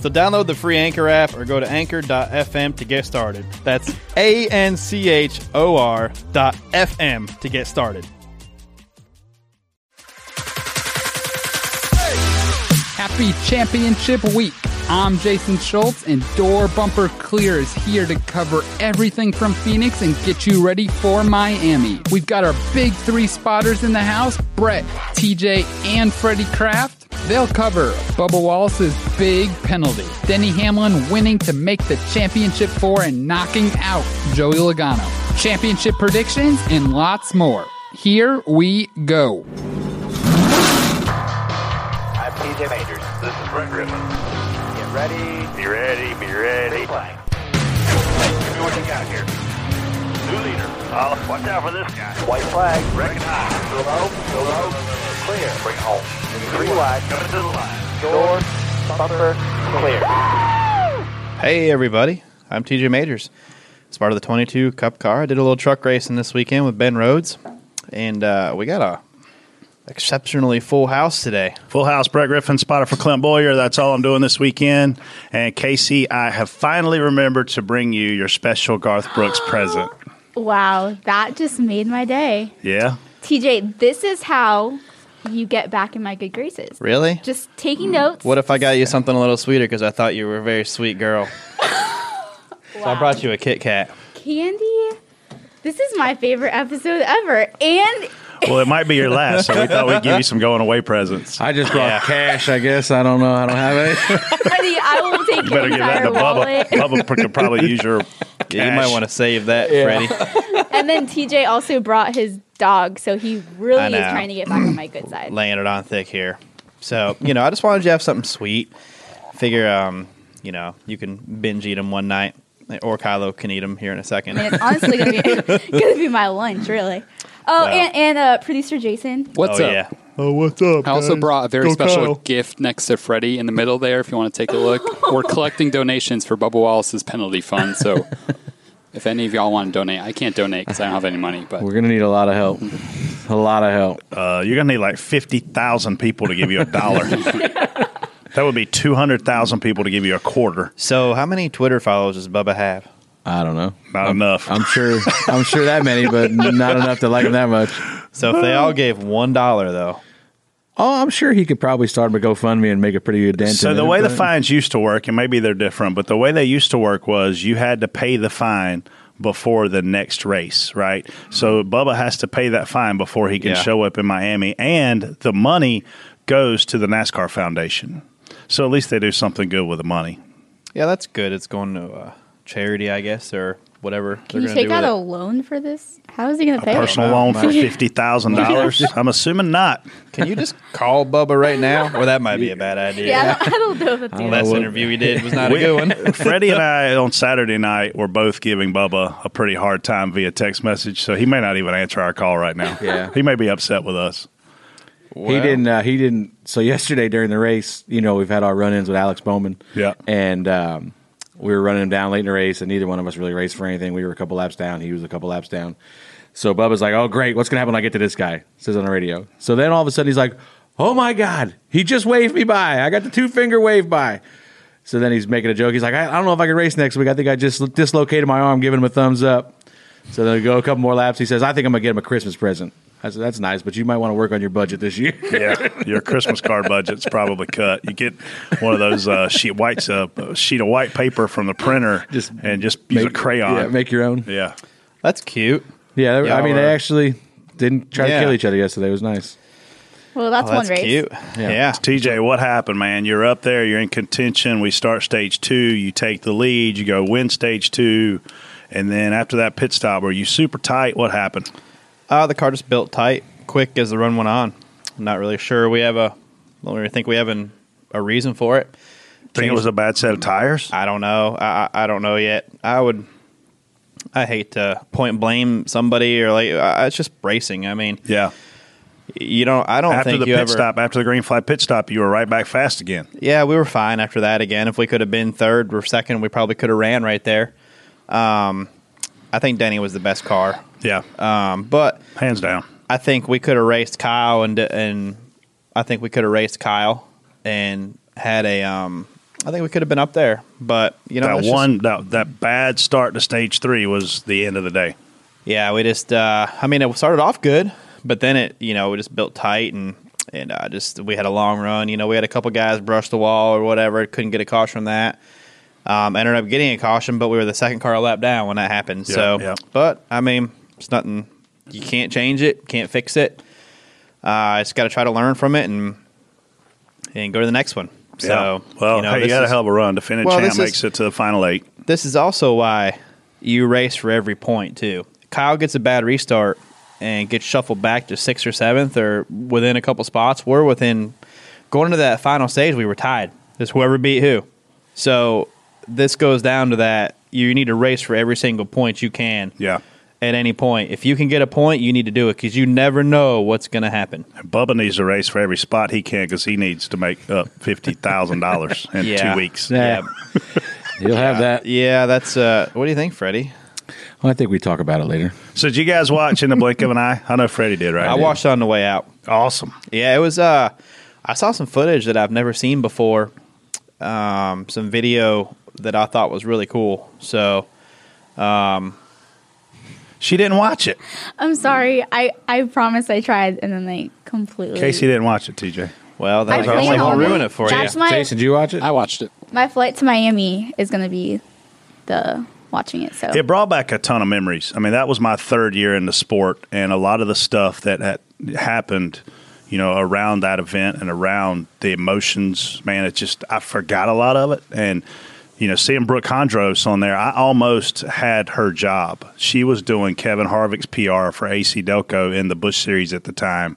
So download the free Anchor app or go to anchor.fm to get started. That's A N C H O R dot FM to get started. Happy Championship Week. I'm Jason Schultz, and Door Bumper Clear is here to cover everything from Phoenix and get you ready for Miami. We've got our big three spotters in the house Brett, TJ, and Freddie Kraft. They'll cover Bubba Wallace's big penalty, Denny Hamlin winning to make the championship four and knocking out Joey Logano, championship predictions, and lots more. Here we go. I'm TJ Majors. Ready. Be ready, be ready. Big flag. Give me what you got here. New leader. Oh, watch out for this guy. White flag. Recognize. Go low. Go low. Clear. Bring it home. Three wide. Coming to the line. Door. Bumper. Clear. Hey everybody, I'm TJ Majors. It's part of the 22 Cup car. I did a little truck racing this weekend with Ben Rhodes, and uh, we got a exceptionally full house today. Full House, Brett Griffin, spotter for Clint Bowyer. That's all I'm doing this weekend. And Casey, I have finally remembered to bring you your special Garth Brooks present. Wow, that just made my day. Yeah? TJ, this is how you get back in my good graces. Really? Just taking notes. What if I got you something a little sweeter because I thought you were a very sweet girl? So I brought you a Kit Kat. candy? This is my favorite episode ever. And Well, it might be your last, so we thought we'd give you some going away presents. I just brought Yeah. cash, I guess. I don't know. I don't have any. Freddie, I will take You better give that entire to Bubba. wallet. Bubba could probably use your Yeah, you might want to save that, Freddie. And then TJ also brought his dog, so he really is trying to get back on my good side. Laying it on thick here. So, you know, I just wanted you to have something sweet. Figure, um, you know, you can binge eat them one night, or Kylo can eat them here in a second. And it's honestly gonna be gonna be my lunch, really. Oh, Wow. and, and uh, producer Jason. What's oh, up? yeah. Oh, what's up? I also guys? brought a very Go special Kyle. gift next to Freddie in the middle there. If you want to take a look, we're collecting donations for Bubba Wallace's penalty fund. So, if any of y'all want to donate, I can't donate because I don't have any money. But We're going to need a lot of help. A lot of help. Uh, you're going to need like 50,000 people to give you a dollar. That would be 200,000 people to give you a quarter. So, how many Twitter followers does Bubba have? I don't know. Not enough. I'm sure. I'm sure that many, but not enough to like him that much. So, if they all gave one dollar, though, Oh, I'm sure he could probably start a GoFundMe and make a pretty good dent. So in the it, way the fines used to work, and maybe they're different, but the way they used to work was you had to pay the fine before the next race, right? So Bubba has to pay that fine before he can Yeah. show up in Miami, and the money goes to the NASCAR Foundation. So at least they do something good with the money. yeah, that's good. It's going to uh, charity, I guess, or whatever Can they're you take do out a it. loan for this? How is he gonna A pay? it? personal loan for fifty thousand dollars. I'm assuming not. Can you just call Bubba right now? Or that might be a bad idea. Yeah, I don't, I don't know if it's The last what- interview we did was not a good one. Freddie and I on Saturday night were both giving Bubba a pretty hard time via text message, so he may not even answer our call right now. Yeah. he may be upset with us. He didn't. Uh, he didn't. So yesterday during the race, you know, we've had our run-ins with Alex Bowman. Yeah. and um, we were running him down late in the race, and neither one of us really raced for anything. We were a couple laps down. He was a couple laps down. So Bubba's like, "Oh, great! What's gonna happen when I get to this guy?" Says on the radio. So then all of a sudden he's like, "Oh my god! He just waved me by. I got the two finger wave by." So then he's making a joke. He's like, I, I don't know if I can race next week. I think I just dislocated my arm, giving him a thumbs up. So then we go a couple more laps. He says, I think I'm going to get him a Christmas present. I said, that's nice, but you might want to work on your budget this year. Yeah, your Christmas card budget's probably cut. You get one of those uh, sheet whites, uh, sheet of white paper from the printer, Just and just use a crayon. Yeah, make your own. Yeah. That's cute. Yeah, they- I Y'all mean, are- they actually didn't try Yeah. to kill each other yesterday. It was nice. Well, that's, Oh, one race. cute. Yeah. TJ, what happened, man? You're up there, you're in contention. We start stage two, you take the lead, you go win stage two, and then after that pit stop, were you super tight? What happened? Uh, the car just built tight, quick as the run went on. I'm not really sure we have a. Don't really think we have an, a reason for it. Think it was a bad set of tires? I don't know. I, I I don't know yet. I would. I hate to point blame somebody or like uh, it's just racing. I mean, Yeah. you don't. I don't After think the pit ever. stop, after the green flag pit stop, you were right back fast again. Yeah, we were fine after that. Again, if we could have been third or second, we probably could have ran right there. Um, I think Denny was the best car, Yeah. um, but Hands down. I think we could have raced Kyle and and I think we could have raced Kyle and had a. Um, I think we could have been up there, but you know that that's just- one that, that bad start to stage three was the end of the day. Yeah, we just. Uh, I mean, it started off good, but then it, you know, we just built tight and and uh, just we had a long run. You know, we had a couple guys brush the wall or whatever. Couldn't get a caution from that. Um, ended up getting a caution, but we were the second car lap down when that happened. Yeah, so, yeah. but I mean, it's nothing. You can't change it. Can't fix it. Uh, just got to try to learn from it and and go to the next one. So, yeah. well, you know, hey, you got a hell of a run. Defending Well, champ this is- makes it to the final eight. this is also why you race for every point too. Kyle gets a bad restart and gets shuffled back to sixth or seventh or within a couple spots. We're within going into that final stage. We were tied. Just whoever beat who. So this goes down to that you need to race for every single point you can Yeah. at any point. If you can get a point, you need to do it because you never know what's going to happen. Bubba needs to race for every spot he can because he needs to make up fifty thousand dollars in Yeah. two weeks. Yeah. You'll have that. Yeah, that's. Uh, what do you think, Freddie? Well, I think we talk about it later. So did you guys watch in the blink of an eye? I know Freddie did, right? I watched on the way out. Awesome. Yeah, it was. Uh, I saw some footage that I've never seen before. Um, some video that I thought was really cool. So um, She didn't watch it. I'm sorry. I, I promise I tried and then they completely. Casey didn't watch it. TJ. well, I that was plan only on gonna ruin it. it for That's you. my Jason, did you watch it? I watched it. my flight to Miami is going to be the watching it. So It brought back a ton of memories. I mean, that was my third year in the sport, and a lot of the stuff that had happened, you know, around that event and around the emotions, man, it just I forgot a lot of it. And you know, seeing Brooke Hondros on there, I almost had her job. She was doing Kevin Harvick's PR for AC Delco in the Busch Series at the time.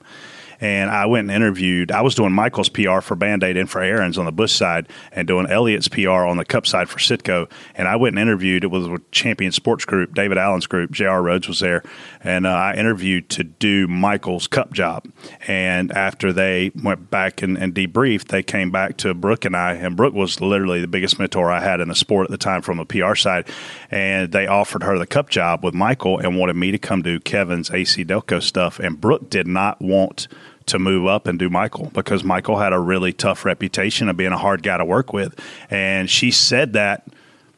And I went and interviewed. I was doing Michael's PR for Band Aid and for Aaron's on the Busch side, and doing Elliott's PR on the Cup side for Citgo. And I went and interviewed. It was with Champion Sports Group, David Allen's group. J.R. Rhodes was there, and uh, I interviewed to do Michael's Cup job. And after they went back and, and debriefed, they came back to Brooke and I, and Brooke was literally the biggest mentor I had in the sport at the time from a PR side. And they offered her the Cup job with Michael and wanted me to come do Kevin's AC Delco stuff. And Brooke did not want to move up and do Michael because Michael had a really tough reputation of being a hard guy to work with. And she said that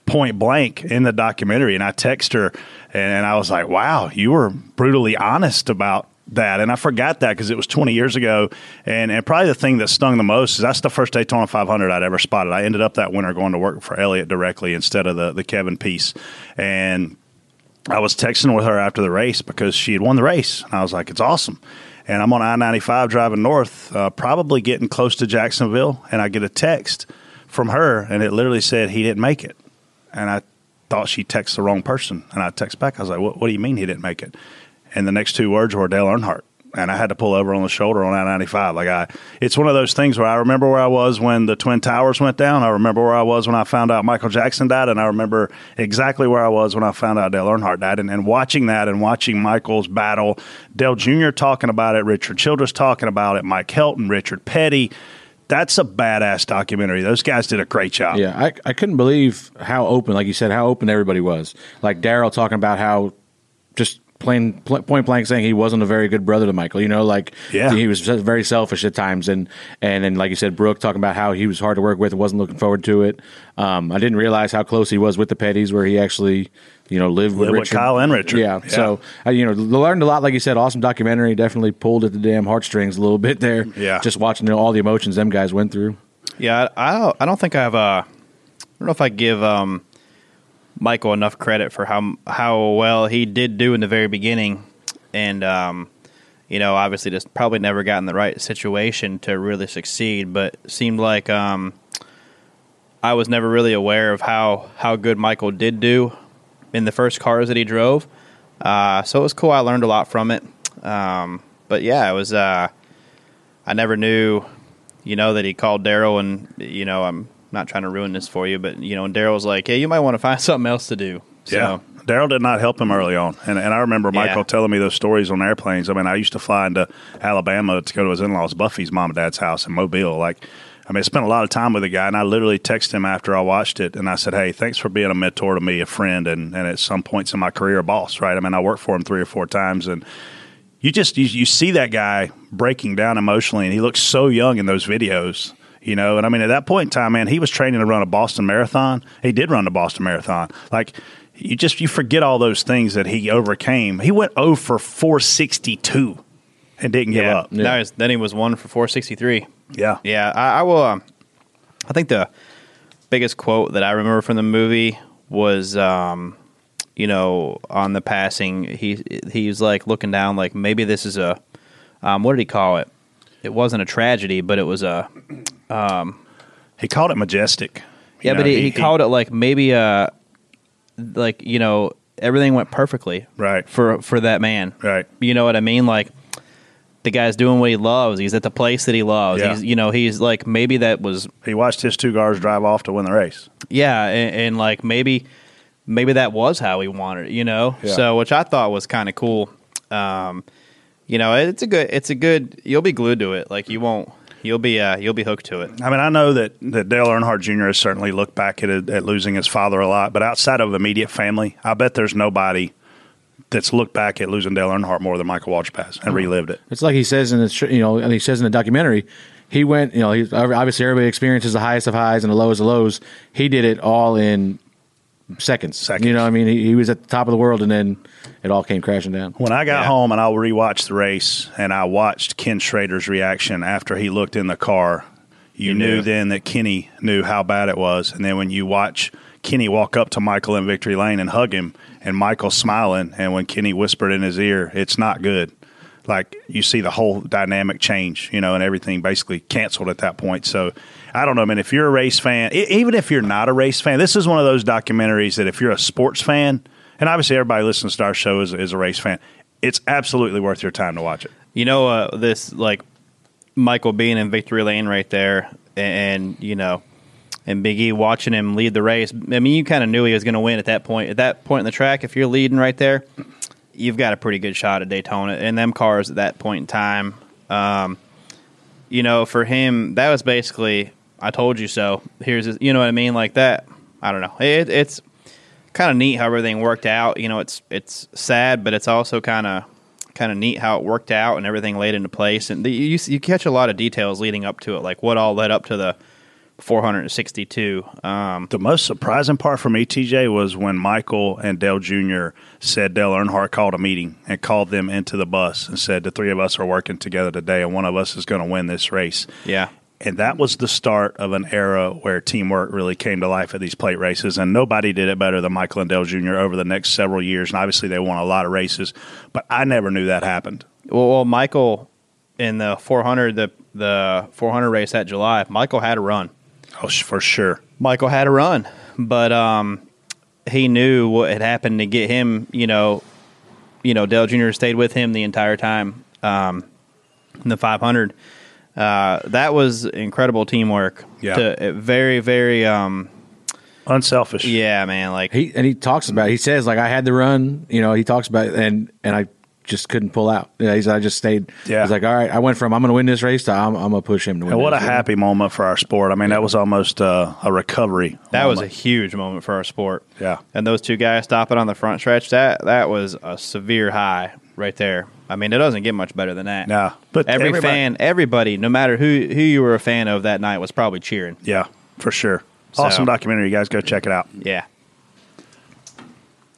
point blank in the documentary. And I text her and I was like, wow, you were brutally honest about that. And I forgot that because it was 20 years ago. And, and probably the thing that stung the most is that's the first Daytona 500 I'd ever spotted. I ended up that winter going to work for Elliott directly instead of the, the Kevin piece. And I was texting with her after the race because she had won the race. And I was like, it's awesome. And I'm on I 95 driving north, uh, probably getting close to Jacksonville. And I get a text from her, and it literally said he didn't make it. And I thought she texted the wrong person. And I text back, I was like, what, what do you mean he didn't make it? And the next two words were Dale Earnhardt. And I had to pull over on the shoulder on I 95. Like, I, it's one of those things where I remember where I was when the Twin Towers went down. I remember where I was when I found out Michael Jackson died. And I remember exactly where I was when I found out Dale Earnhardt died. And, and watching that and watching Michael's battle, Dale Jr. talking about it, Richard Childress talking about it, Mike Helton, Richard Petty. That's a badass documentary. Those guys did a great job. Yeah, I, I couldn't believe how open, like you said, how open everybody was. Like Darrell talking about how just plain pl- point blank saying he wasn't a very good brother to Michael. You know, like Yeah. he was very selfish at times, and and then like you said, Brooke talking about how he was hard to work with and wasn't looking forward to it. Um, I didn't realize how close he was with the Pettys, where he actually you know lived with Lived with. Kyle and Richard. Yeah, Yeah. so I, you know learned a lot. Like you said, awesome documentary. Definitely pulled at the damn heartstrings a little bit there. Yeah. just watching you know, all the emotions them guys went through. Yeah, I, I don't. I don't think I have. Uh, I don't know if I give um, Michael enough credit for how how well he did do in the very beginning, and um, you know, obviously just probably never got in the right situation to really succeed. But seemed like um, I was never really aware of how how good Michael did do in the first cars that he drove. Uh, so it was cool. I learned a lot from it. Um, but yeah, it was. Uh, I never knew, you know, that he called Darrell, and you know, I'm not trying to ruin this for you, but you know, and Darrell was like, "Hey, you might want to find something else to do." So, Yeah. Darrell did not help him early on. And, and I remember Michael Yeah. telling me those stories on airplanes. I mean, I used to fly into Alabama to go to his in laws, Buffy's mom and dad's house in Mobile. Like, I mean, I spent a lot of time with the guy, and I literally texted him after I watched it, and I said, Hey, thanks for being a mentor to me, a friend, and, and at some points in my career, a boss, right? I mean, I worked for him three or four times, and you just you, you see that guy breaking down emotionally, and he looks so young in those videos. You know, and I mean, at that point in time, man, he was training to run a Boston Marathon. He did run the Boston Marathon. Like, you just you forget all those things that he overcame. He went 0 for 462 and didn't give up. Now he's- then he was one for 463. Yeah, Yeah, I, I will. Um, I think the biggest quote that I remember from the movie was, um, you know, on the passing, he he was like looking down, like maybe this is a, um, what did he call it? It wasn't a tragedy, but it was a. he called it majestic. Yeah, know, but he, he, called it like maybe a, like you know, everything went perfectly right, for for that man. right. You know what I mean? Like the guy's doing what he loves. He's at the place that he loves. Yeah. He's you know he's like maybe that was He watched his two cars drive off to win the race. Yeah, and, and like maybe maybe that was how he wanted it, you know. Yeah. So which I thought was kind of cool. Um, you know, it's a good it's a good you'll be glued to it. Like you won't you'll be uh you'll be hooked to it. I mean, I know that, that Dale Earnhardt Jr. has certainly looked back at it, at losing his father a lot, but outside of immediate family, I bet there's nobody that's looked back at losing Dale Earnhardt more than Michael Waltrip has and relived it. It's like he says in the you know, and he says in the documentary, he went, you know, he, obviously everybody experiences the highest of highs and the lowest of lows. He did it all in seconds. Seconds. You know, what I mean, he, he was at the top of the world, and then it all came crashing down. When I got Yeah. home and I rewatched the race and I watched Ken Schrader's reaction after he looked in the car, you, You knew knew. then that Kenny knew how bad it was. And then when you watch Kenny walk up to Michael in victory lane and hug him, and Michael smiling, and when Kenny whispered in his ear, "It's not good." Like you see the whole dynamic change, you know, and everything basically canceled at that point. So I don't know, man. If you're a race fan, even if you're not a race fan, this is one of those documentaries that if you're a sports fan, and obviously everybody listens to our show is, is a race fan, it's absolutely worth your time to watch it. You know, uh, this like Michael being in victory lane right there, and, you know, and Big E watching him lead the race. I mean, you kind of knew he was going to win at that point. At that point in the track, if you're leading right there, you've got a pretty good shot at Daytona. And them cars at that point in time, um, you know, for him, that was basically I told you so. Here's you know what I mean, like that. I don't know. It, it's kind of neat how everything worked out. You know, it's it's sad, but it's also kind of kind of neat how it worked out and everything laid into place. And the, you you catch a lot of details leading up to it, like what all led up to the 462. Um, The most surprising part for me, TJ, was when Michael and Dale Jr. said Dale Earnhardt called a meeting and called them into the bus and said the three of us are working together today and one of us is going to win this race. yeah, And that was the start of an era where teamwork really came to life at these plate races. And nobody did it better than Michael and Dale Jr. over the next several years. And obviously, they won a lot of races, but I never knew that happened. Well, well, Michael in the 400 the the 400 race at July, Michael had a run. Oh, for sure. Michael had a run, but um, he knew what had happened to get him. You know, you know, Dale Jr. stayed with him the entire time. Um, in the 500, uh, that was incredible teamwork. Yeah. To, uh, very, very. Um, Unselfish. yeah, man. Like He and he talks about. It. He says like I had to run. You know, he talks about it, and and I just couldn't pull out. Yeah, he's I just stayed. Yeah. He's like, all right, I went from I'm going to win this race to I'm, I'm going to push him to win. And what a this. happy moment for our sport. I mean, that was almost uh, a recovery. that was a huge moment for our sport. Yeah. And those two guys stopping on the front stretch, that that was a severe high right there. I mean, it doesn't get much better than that. No, but every everybody- fan, everybody, no matter who who you were a fan of that night, was probably cheering. Yeah, for sure. So- Awesome documentary. You guys go check it out. Yeah.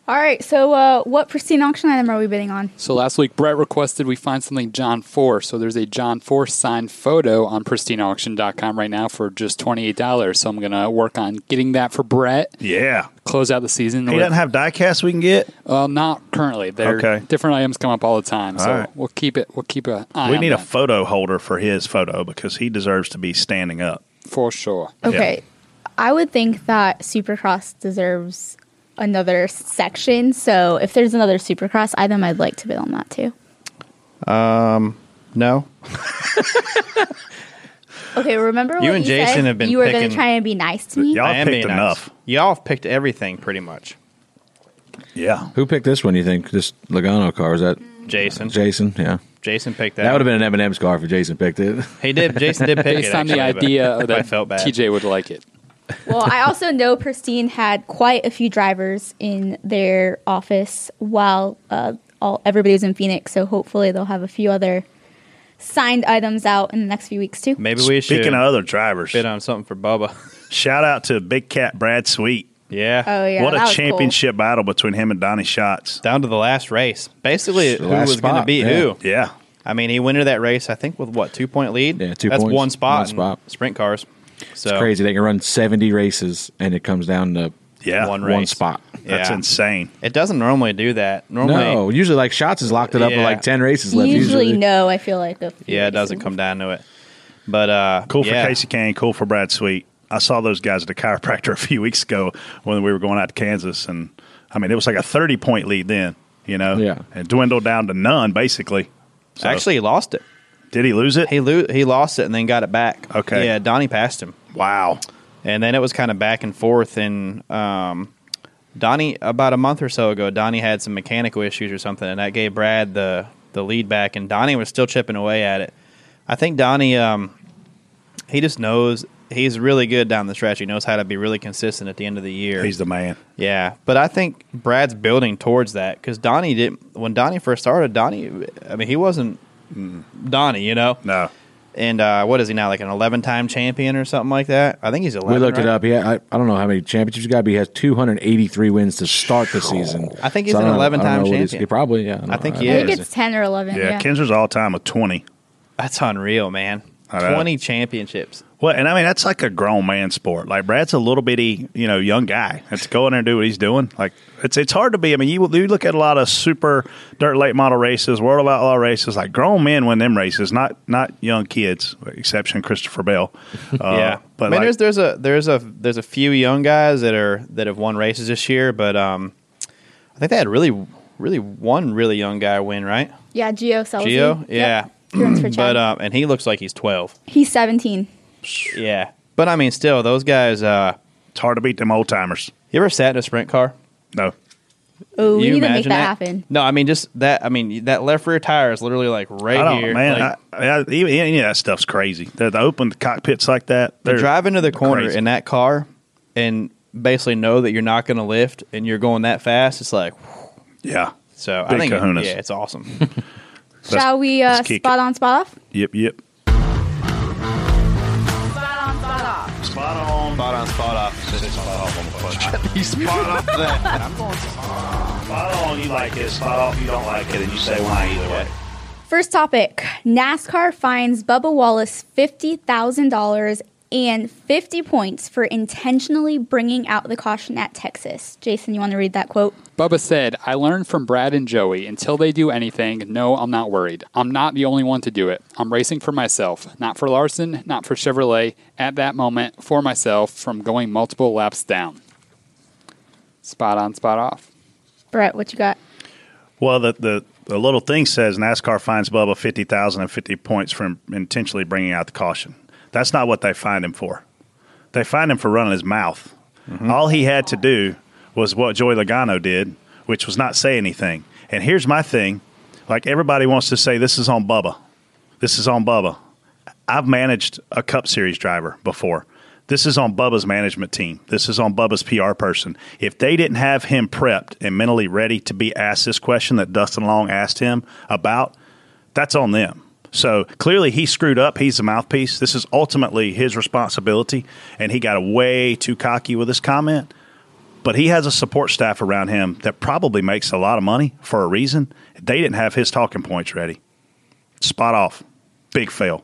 All right. So, uh, what pristine auction item are we bidding on? So last week, Brett requested we find something John Force. So there's a John Force signed photo on pristineauction.com right now for just $28. So I'm going to work on getting that for Brett, Yeah. close out the season. He with- doesn't have diecast we can get. Well, not currently. There Okay. different items come up all the time. So All right. we'll keep it. We'll keep an eye we on need a that photo holder for his photo because he deserves to be standing up. for sure. Okay. I would think that Supercross deserves another section. So, if there's another Supercross item, I'd like to bid on that too. Um, no, Okay. Remember You what and you Jason said? have been you were going to try and be nice to me. Y'all I am picked being enough. Nice. Y'all have picked everything pretty much. Yeah. Who picked this one? You think this Logano car? is that Jason. Jason? Yeah, Jason picked that. that would have been an M&M's car if Jason picked it. He did. Jason did pick Based it. on the actually, but idea I that felt bad. TJ would like it. Well, I also know Pristine had quite a few drivers in their office while uh, all everybody was in Phoenix. So hopefully they'll have a few other signed items out in the next few weeks too. Maybe we should Speaking of other drivers, bid on something for Bubba. shout out to Big Cat Brad Sweet. Yeah. Oh yeah, what that a was cool. championship battle between him and Donny Schatz. Down to the last race. Basically, The who last was going to spot, beat yeah. who? Yeah. I mean, he went into that race, I think, with what, two point lead? Yeah, two That's points, one spot. one spot. Sprint cars. So It's crazy. They can run 70 races and it comes down to Yeah. One one race. spot. That's Yeah. insane. It doesn't normally do that. Normally, No, usually like Schatz is locked it up with like 10 races left. Usually, no. I feel like a few yeah, it doesn't come down to it. But uh, Cool for yeah. Kasey Kahne, cool for Brad Sweet. I saw those guys at the chiropractor a few weeks ago when we were going out to Kansas, and I mean it was like a thirty point lead then, you know, Yeah. and dwindled down to none basically. So- Actually, he lost it. Did he lose it? He lo- he lost it and then got it back. Okay. Yeah, Donnie passed him. wow, And then it was kind of back and forth. And um, Donnie, about a month or so ago, Donnie had some mechanical issues or something, and that gave Brad the the lead back. And Donnie was still chipping away at it. I think Donnie, um, he just knows he's really good down the stretch. He knows how to be really consistent at the end of the year. he's the man. yeah, but I think Brad's building towards that because Donnie didn't. when Donnie first started. Donnie, I mean, he wasn't Donnie, you know. No, And uh, what is he now? Like an eleven-time champion or something like that? I think he's eleven. We looked it up. Yeah, I, I don't know how many championships he got, but he has 283 wins to start the season. I think he's So an don't know- I 11 don't time know he's- champion. He probably, yeah. I think don't he. I is. think it's ten or eleven. yeah, Yeah. Kinser's all time with twenty. That's unreal, man. Twenty championships. Well, and I mean that's like a grown man sport. Like Brad's a little bitty, you know, young guy. And to go in there and do what he's doing, like it's it's hard to be. I mean, you you look at a lot of super dirt late model races, world of outlaw races. Like grown men win them races, not not young kids. Exception Christopher Bell. Uh, yeah, but I mean, like, there's there's a there's a there's a few young guys that are that have won races this year, but um, I think they had really really one really young guy win, right? Yeah, Gio Scelzi. Gio, yeah. He runs for Chad. But um, and he looks like he's twelve. He's seventeen. Yeah, but I mean, still, those guys. Uh, it's hard to beat them old timers. you ever sat in a sprint car? No, Oh, we you need to make imagine that, happen. No, I mean just that. I mean that left rear tire is literally like right I don't, here. man. Like, I, I, even any of that stuff's crazy. The, the open cockpits like that. they're drive into the corner crazy. in that car and basically know that you're not going to lift and you're going that fast, it's like yeah. so. I think kahunas. yeah, it's awesome. Shall we uh, let's kick spot on, spot off? Yep, yep. Spot on. spot off. Spot off on the question. spot off that. I'm going spot on. You like it. Spot off. You don't like it, and you say why either way. First topic NASCAR fines Bubba Wallace $50,000 and 50 points for intentionally bringing out the caution at Texas. Jason, you want to read that quote? Bubba said, I learned from Brad and Joey. Until they do anything, no, I'm not worried. I'm not the only one to do it. I'm racing for myself, not for Larson, not for Chevrolet. At that moment, for myself, from going multiple laps down. Spot on, spot off. Brett, what you got? Well, the, the the little thing says NASCAR fines Bubba fifty thousand and fifty points for intentionally bringing out the caution. That's not what they fined him for. They fined him for running his mouth. All he had to do was what Joey Logano did, which was not say anything. And here's my thing: like everybody wants to say, this is on Bubba. This is on Bubba. I've managed a Cup Series driver before. This is on Bubba's management team. This is on Bubba's PR person. If they didn't have him prepped and mentally ready to be asked this question that Dustin Long asked him about, that's on them. So clearly he screwed up. He's the mouthpiece. This is ultimately his responsibility, and he got way too cocky with his comment. but he has a support staff around him that probably makes a lot of money for a reason. They didn't have his talking points ready. Spot off. Big fail.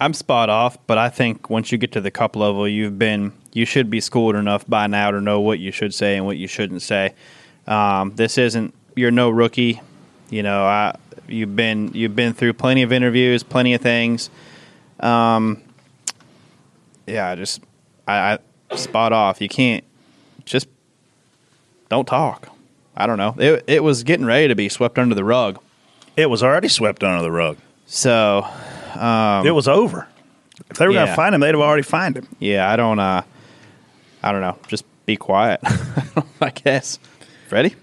I'm spot off, but I think once you get to the cup level, you've been you should be schooled enough by now to know what you should say and what you shouldn't say. Um, this isn't you're no rookie. You know, I, you've been you've been through plenty of interviews, plenty of things. Um, yeah, just I, I spot off. You can't just don't talk. I don't know. It it was getting ready to be swept under the rug. It was already swept under the rug. So it was over. If they were going to find him, they'd have already find him. yeah, I don't. Uh, I don't know. Just be quiet. I guess. Freddie.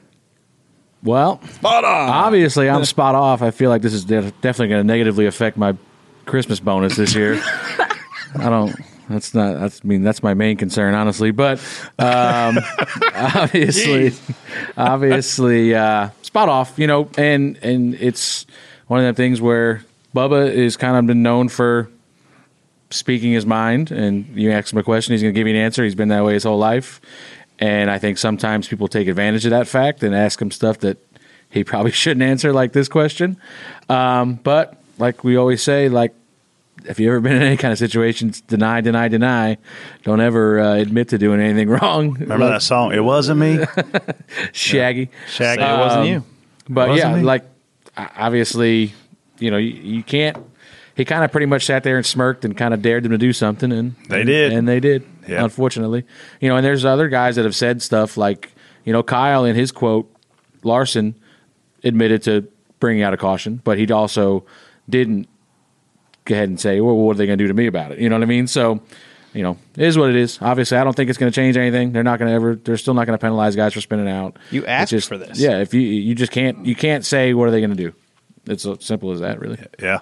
Well, Spot on. obviously, I'm spot off. I feel like this is de- definitely going to negatively affect my Christmas bonus this year. I don't. That's not. That's. I mean, that's my main concern, honestly. But um, obviously, obviously, uh, spot off. You know, and and it's one of the things where Bubba is kind of been known for speaking his mind, and you ask him a question, he's going to give you an answer. He's been that way his whole life, and I think sometimes people take advantage of that fact and ask him stuff that he probably shouldn't answer, like this question. Um, but like we always say, like if you've ever been in any kind of situations, deny, deny, deny. Don't ever uh, admit to doing anything wrong. Remember that song? It wasn't me. Shaggy. Shaggy. Say it wasn't Um, you. But Wasn't yeah, he? like obviously, you know, you, you can't. He kind of pretty much sat there and smirked and kind of dared them to do something, and They and- did. and they did. Yeah. Unfortunately, you know, and there's other guys that have said stuff like, you know, Kyle in his quote, Larson admitted to bringing out a caution, but he also didn't go ahead and say, well, what are they going to do to me about it? You know what I mean? So, you know, it is what it is. Obviously, I don't think it's going to change anything. They're not going to ever. They're still not going to penalize guys for spinning out. You asked just- for this. Yeah, if you you just can't you can't say what are they going to do. It's as simple as that, really. yeah.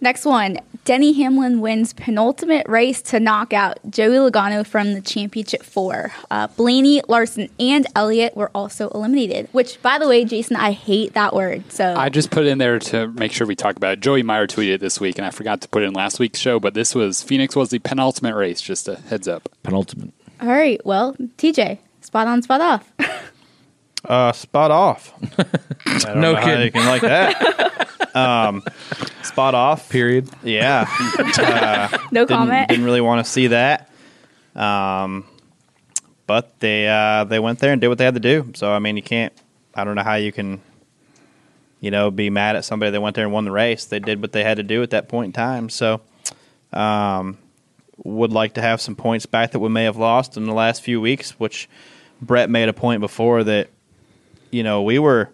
Next one, Denny Hamlin wins penultimate race to knock out Joey Logano from the championship four. Uh, Blaney, Larson, and Elliott were also eliminated. Which, by the way, Jason, I hate that word. So I just put it in there to make sure we talk about it. Joey Meyer tweeted it this week, and I forgot to put it in last week's show, but this was Phoenix was the penultimate race, just a heads up. Penultimate. all right, well, TJ, spot on, spot off. Uh, spot off. I don't No know how kidding. you can like that. um, spot off. Period. Yeah. no didn't, comment. didn't really want to see that. Um, but they uh, they went there and did what they had to do. So I mean, you can't. I don't know how you can, you know, be mad at somebody that went there and won the race. They did what they had to do at that point in time. So, um, would like to have some points back that we may have lost in the last few weeks. Which Brett made a point before that, you know, we were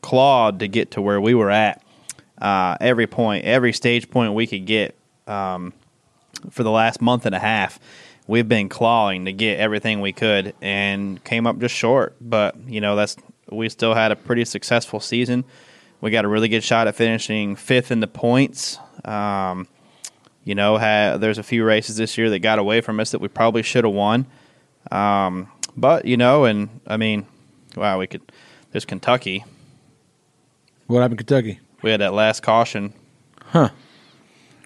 clawed to get to where we were at. Uh, every point, every stage point we could get um, for the last month and a half, we've been clawing to get everything we could and came up just short. But you know, that's we still had a pretty successful season. We got a really good shot at finishing fifth in the points. Um, you know, there's a few races this year that got away from us that we probably should have won. Um, but you know, and I mean, wow, we could. There's Kentucky. What happened Kentucky? We had that last caution. Huh.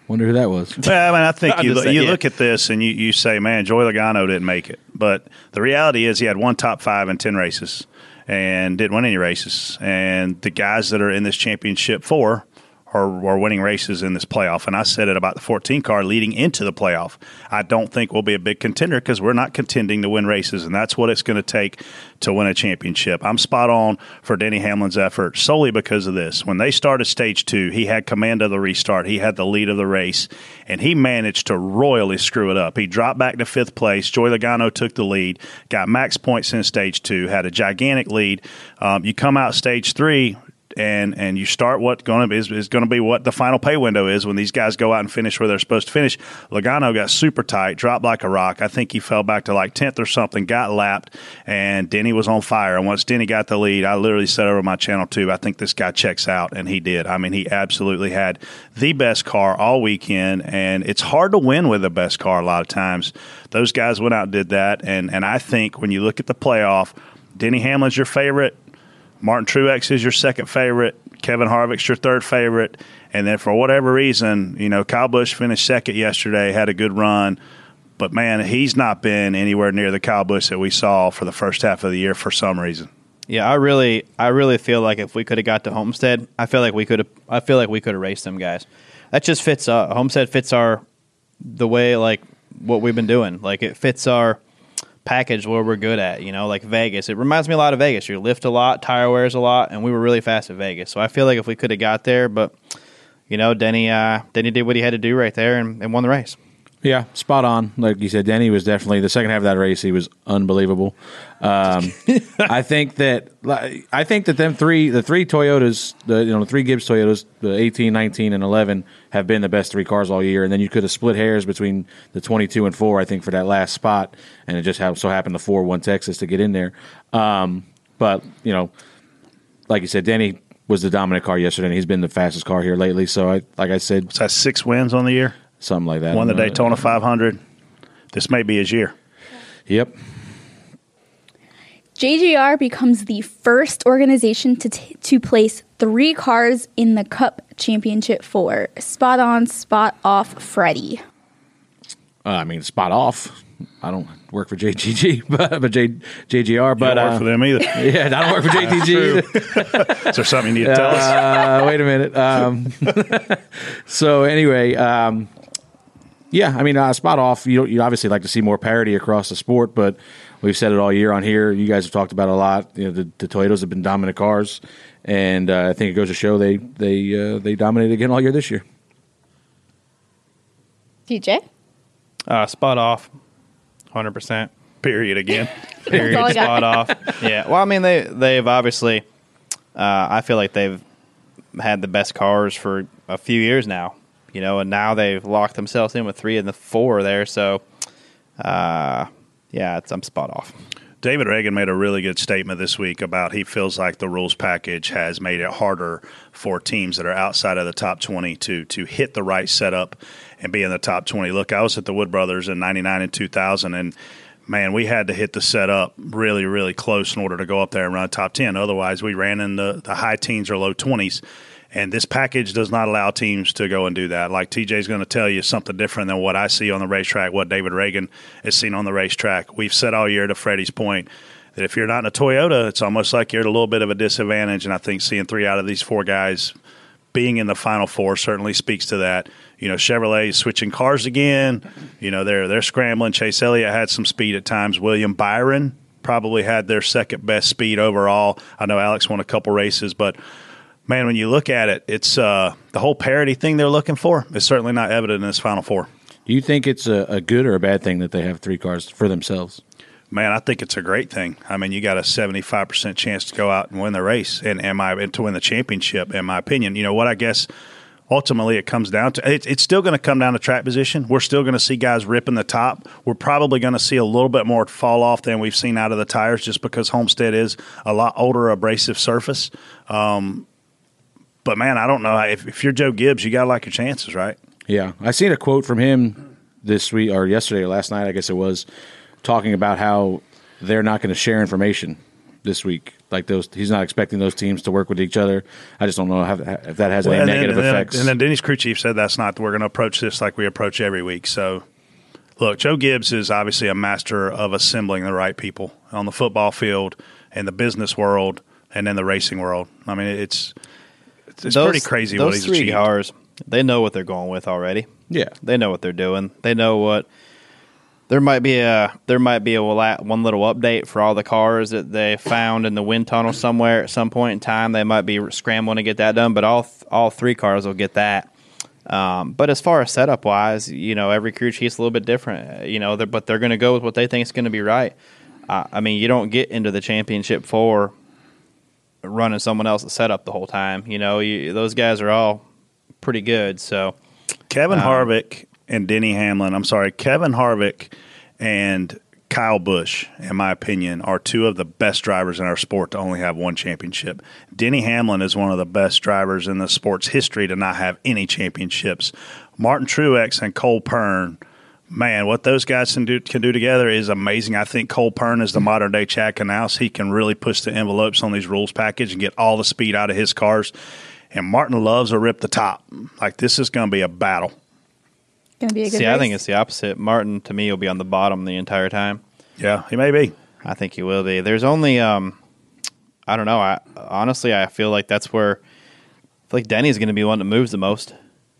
Wonder who that was. Well, I mean, I think I'm you, just look, you saying. look at this and you, you say, man, Joey Logano didn't make it. But the reality is he had one top five in 10 races and didn't win any races. And the guys that are in this championship four are, are winning races in this playoff. And I said it about the 14 car leading into the playoff. I don't think we'll be a big contender because we're not contending to win races. And that's what it's going to take to win a championship. I'm spot on for Denny Hamlin's effort solely because of this. When they started stage two, he had command of the restart, he had the lead of the race, and he managed to royally screw it up. He dropped back to fifth place. Joey Logano took the lead, got max points in stage two, had a gigantic lead. Um, you come out stage three, and and you start what going to is, is going to be what the final pay window is when these guys go out and finish where they're supposed to finish. Logano got super tight, dropped like a rock. I think he fell back to like tenth or something, got lapped, and Denny was on fire. And once Denny got the lead, I literally said over my channel too, I think this guy checks out, and he did. I mean, he absolutely had the best car all weekend, and it's hard to win with the best car a lot of times. Those guys went out and did that, and and I think when you look at the playoff, Denny Hamlin's your favorite. Martin Truex is your second favorite. Kevin Harvick's your third favorite. And then for whatever reason, you know, Kyle Busch finished second yesterday, had a good run. But man, he's not been anywhere near the Kyle Busch that we saw for the first half of the year for some reason. Yeah, I really, I really feel like if we could have got to Homestead, I feel like we could have. I feel like we could have raced them guys. That just fits. Uh, Homestead fits our the way like what we've been doing. Like it fits our package where we're good at. You know, like Vegas. It reminds me a lot of Vegas. You lift a lot, tire wears a lot, and we were really fast at Vegas. So I feel like if we could have got there, but you know, Denny, uh, Denny did what he had to do right there and, and won the race. Yeah, spot on. Like you said, Denny was definitely the second half of that race. He was unbelievable. Um, I think that I think that them three, the three Toyotas, the you know the three Gibbs Toyotas, the 18, 19, and 11, have been the best three cars all year. And then you could have split hairs between the 22 and four, I think, for that last spot. And it just so happened the four won Texas to get in there. Um, but you know, like you said, Denny was the dominant car yesterday, and he's been the fastest car here lately. So I, like I said, So six wins on the year. Something like that. Won the Uh, Daytona 500. This may be his year. Yep. JGR becomes the first organization to t- to place three cars in the Cup Championship for spot on, spot off Freddie. Uh, I mean, spot off. I don't work for JGG, but, but J, JGR. But Don't work uh, for them either. Yeah, I don't work for JTG. either. Is there something you need to tell us? Uh, wait a minute. Um, so anyway, um, yeah, I mean, uh, spot off. You you obviously like to see more parity across the sport, but we've said it all year on here. You guys have talked about it a lot. You know, the, the Toyotas have been dominant cars, and uh, I think it goes to show they they uh, they dominated again all year this year. DJ? Uh, spot off, hundred percent. Period again. Period. all I got. Spot off. Yeah. Well, I mean, they they've obviously. Uh, I feel like they've had the best cars for a few years now. You know, and now they've locked themselves in with three and the four there. So, uh, yeah, it's, I'm spot off. David Ragan made a really good statement this week about he feels like the rules package has made it harder for teams that are outside of the top 20 to to hit the right setup and be in the top 20. Look, I was at the Wood Brothers in 99 and 2000 and man, we had to hit the setup really really close in order to go up there and run top 10. Otherwise, we ran in the the high teens or low 20s. And this package does not allow teams to go and do that. Like TJ is going to tell you something different than what I see on the racetrack, what David Ragan has seen on the racetrack. We've said all year to Freddie's point that if you're not in a Toyota, it's almost like you're at a little bit of a disadvantage. And I think seeing three out of these four guys being in the final four certainly speaks to that. You know, Chevrolet switching cars again. You know, they're they're scrambling. Chase Elliott had some speed at times. William Byron probably had their second best speed overall. I know Alex won a couple races, but man, when you look at it, it's uh, the whole parity thing they're looking for is certainly not evident in this final four. Do you think it's a, a good or a bad thing that they have three cars for themselves? Man, I think it's a great thing. I mean, you got a seventy-five percent chance to go out and win the race, and am I and to win the championship? In my opinion, you know what? I guess ultimately it comes down to it, it's still going to come down to track position. We're still going to see guys ripping the top. We're probably going to see a little bit more fall off than we've seen out of the tires, just because Homestead is a lot older abrasive surface. Um, but man, I don't know if, if you're Joe Gibbs, you got to like your chances, right? Yeah, I seen a quote from him this week or yesterday or last night, I guess it was, talking about how they're not going to share information this week. Like those, he's not expecting those teams to work with each other. I just don't know how, if that has any and negative then, then- effects. And then Denny's crew chief said that's not. We're going to approach this like we approach every week. So, look, Joe Gibbs is obviously a master of assembling the right people on the football field, in the business world, and in the racing world. I mean, it's it's, it's Those- pretty crazy Those what he's three achieved. cars, they know what they're going with already. yeah, They know what they're doing. They know what. There might be a there might be a one little update for all the cars that they found in the wind tunnel somewhere at some point in time. They might be scrambling to get that done, but all all three cars will get that. Um, but as far as setup wise, you know, every crew chief's a little bit different. You know, they're, but they're going to go with what they think is going to be right. Uh, I mean, you don't get into the championship for running someone else's setup the whole time. You know, you, those guys are all pretty good. So Kevin Um, Harvick and Denny Hamlin. I'm sorry, Kevin Harvick and Kyle Busch, in my opinion, are two of the best drivers in our sport to only have one championship. Denny Hamlin is one of the best drivers in the sport's history to not have any championships. Martin Truex and Cole Pearn. Man, what those guys can do, can do together is amazing. I think Cole Pearn is the modern day Chad Knaus. He can really push the envelopes on these rules package and get all the speed out of his cars. And Martin loves to rip the top. Like this is going to be a battle. Gonna be a good See, race. I think it's the opposite. Martin to me will be on the bottom the entire time. Yeah, he may be. I think he will be. There's only um I don't know. I honestly I feel like that's where I feel like Denny's going to be the one that moves the most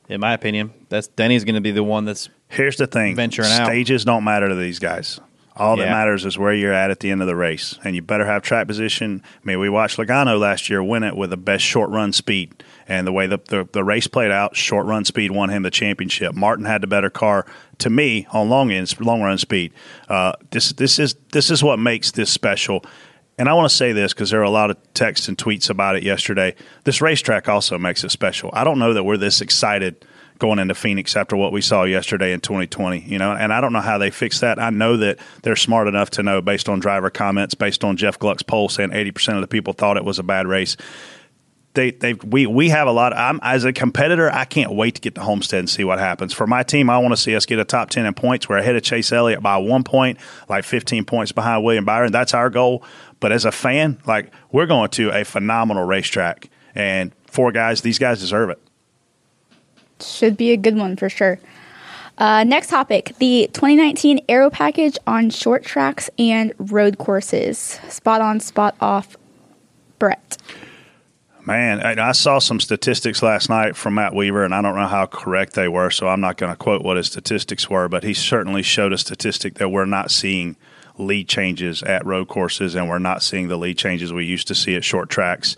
in my opinion. That's Denny's going to be the one that's Here's the thing: Venturing out. stages don't matter to these guys. All that matters is where you're at at the end of the race, and you better have track position. I mean, we watched Logano last year win it with the best short run speed, and the way the, the the race played out, short run speed won him the championship. Martin had the better car to me on long ends, long run speed. Uh, this this is this is what makes this special. And I want to say this because there are a lot of texts and tweets about it yesterday. This racetrack also makes it special. I don't know that we're this excited going into Phoenix after what we saw yesterday in 2020. You know, and I don't know how they fix that. I know that they're smart enough to know, based on driver comments, based on Jeff Gluck's poll saying 80% of the people thought it was a bad race. They, they, we, we have a lot. I'm as a competitor. I can't wait to get to Homestead and see what happens. For my team, I want to see us get a top ten in points. We're ahead of Chase Elliott by one point, like 15 points behind William Byron. That's our goal. But as a fan, like we're going to a phenomenal racetrack, and four guys, these guys deserve it. Should be a good one for sure. Uh, next topic the 2019 Aero Package on short tracks and road courses. Spot on, spot off, Brett. Man, and I saw some statistics last night from Matt Weaver, and I don't know how correct they were, so I'm not going to quote what his statistics were, but he certainly showed a statistic that we're not seeing lead changes at road courses, and we're not seeing the lead changes we used to see at short tracks.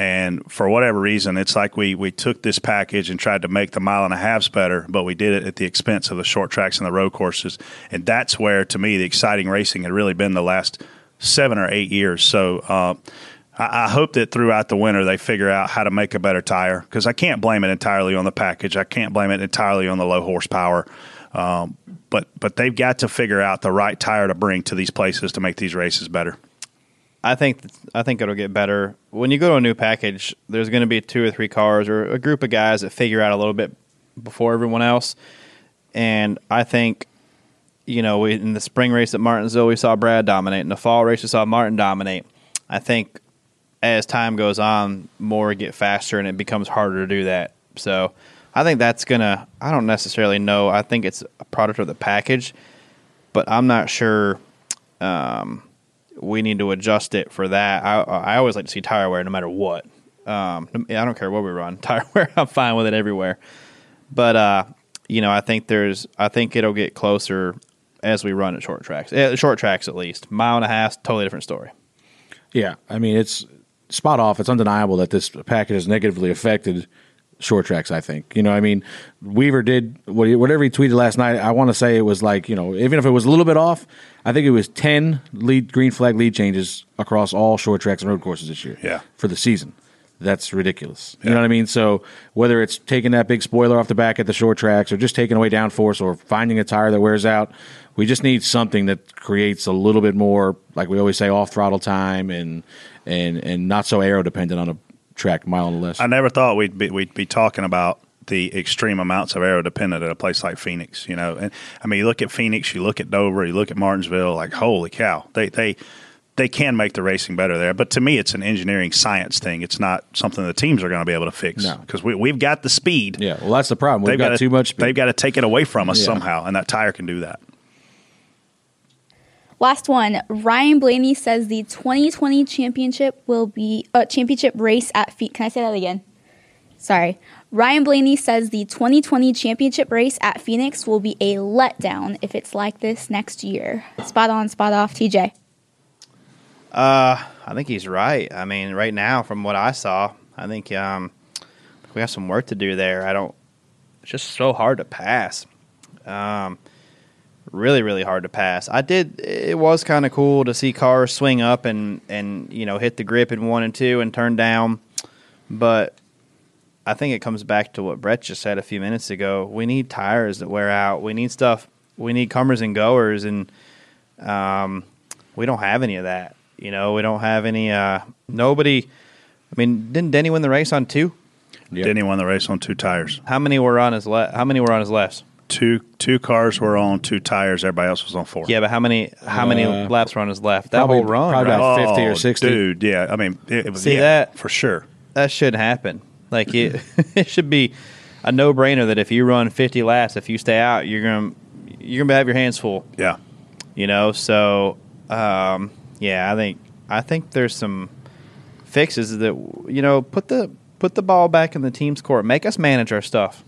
And for whatever reason, it's like we, we took this package and tried to make the mile and a halves better, but we did it at the expense of the short tracks and the road courses. And that's where, to me, the exciting racing had really been the last seven or eight years. So, uh, I hope that throughout the winter they figure out how to make a better tire because I can't blame it entirely on the package. I can't blame it entirely on the low horsepower. Um, but but they've got to figure out the right tire to bring to these places to make these races better. I think I think it'll get better when you go to a new package. There's going to be two or three cars or a group of guys that figure out a little bit before everyone else, and I think you know we, in the spring race at Martinsville we saw Brad dominate. In the fall race we saw Martin dominate. I think as time goes on, more get faster and it becomes harder to do that. So I think that's gonna. I don't necessarily know. I think it's a product of the package, but I'm not sure. Um, we need to adjust it for that. I, I always like to see tire wear no matter what. Um, I don't care what we run. Tire wear, I'm fine with it everywhere. But uh, you know, I think there's, I think it'll get closer as we run at short tracks. Eh, short tracks, at least mile and a half, totally different story. Yeah, I mean it's spot off. It's undeniable that this package has negatively affected short tracks. I think you know. I mean, Weaver did whatever he tweeted last night. I want to say it was like you know, even if it was a little bit off, I think it was ten lead green flag lead changes across all short tracks and road courses this year. Yeah. for the season. That's ridiculous. You know what I mean? So whether it's taking that big spoiler off the back at the short tracks, or just taking away downforce, or finding a tire that wears out, we just need something that creates a little bit more, like we always say, off throttle time and and and not so aero dependent on a track mile and less. I never thought we'd be we'd be talking about the extreme amounts of aero dependent at a place like Phoenix. You know, and I mean, you look at Phoenix, you look at Dover, you look at Martinsville. Like, holy cow, they they they can make the racing better there. But to me, it's an engineering science thing. It's not something the teams are going to be able to fix No. because we we've got the speed. yeah, well, that's the problem. We've They've got got too much. They've got to take it away from us Yeah. somehow, and that tire can do that. Last one. Ryan Blaney says the 2020 championship will be uh, championship race at Phoenix. Can I say that again? Sorry. Ryan Blaney says the 2020 championship race at Phoenix will be a letdown if it's like this next year. Spot on, spot off, TJ. Uh, I think he's right. I mean, right now, from what I saw, I think um, we have some work to do there. I don't. It's just so hard to pass. Um, really, really hard to pass. I did. It was kind of cool to see cars swing up and and you know hit the grip in one and two and turn down, but I think it comes back to what Brett just said a few minutes ago. We need tires that wear out. We need stuff. We need comers and goers, and um, we don't have any of that. You know, we don't have any. Uh, nobody. I mean, didn't Denny win the race on two? Yep. Denny won the race on two tires. How many were on his left? How many were on his lefts? Two two cars were on two tires. Everybody else was on four. Yeah, but how many? How many Uh, laps were on his left? That probably- whole run, probably right? about- 50 or Oh, 60. dude. Yeah, I mean, it, it was See yeah, that? for sure. that should happen. Like it, it should be. a no brainer that if you run 50 laps, if you stay out, you're gonna you're gonna have your hands full. Yeah. You know, so um, yeah, I think I think there's some fixes that you know put the put the ball back in the team's court, make us manage our stuff.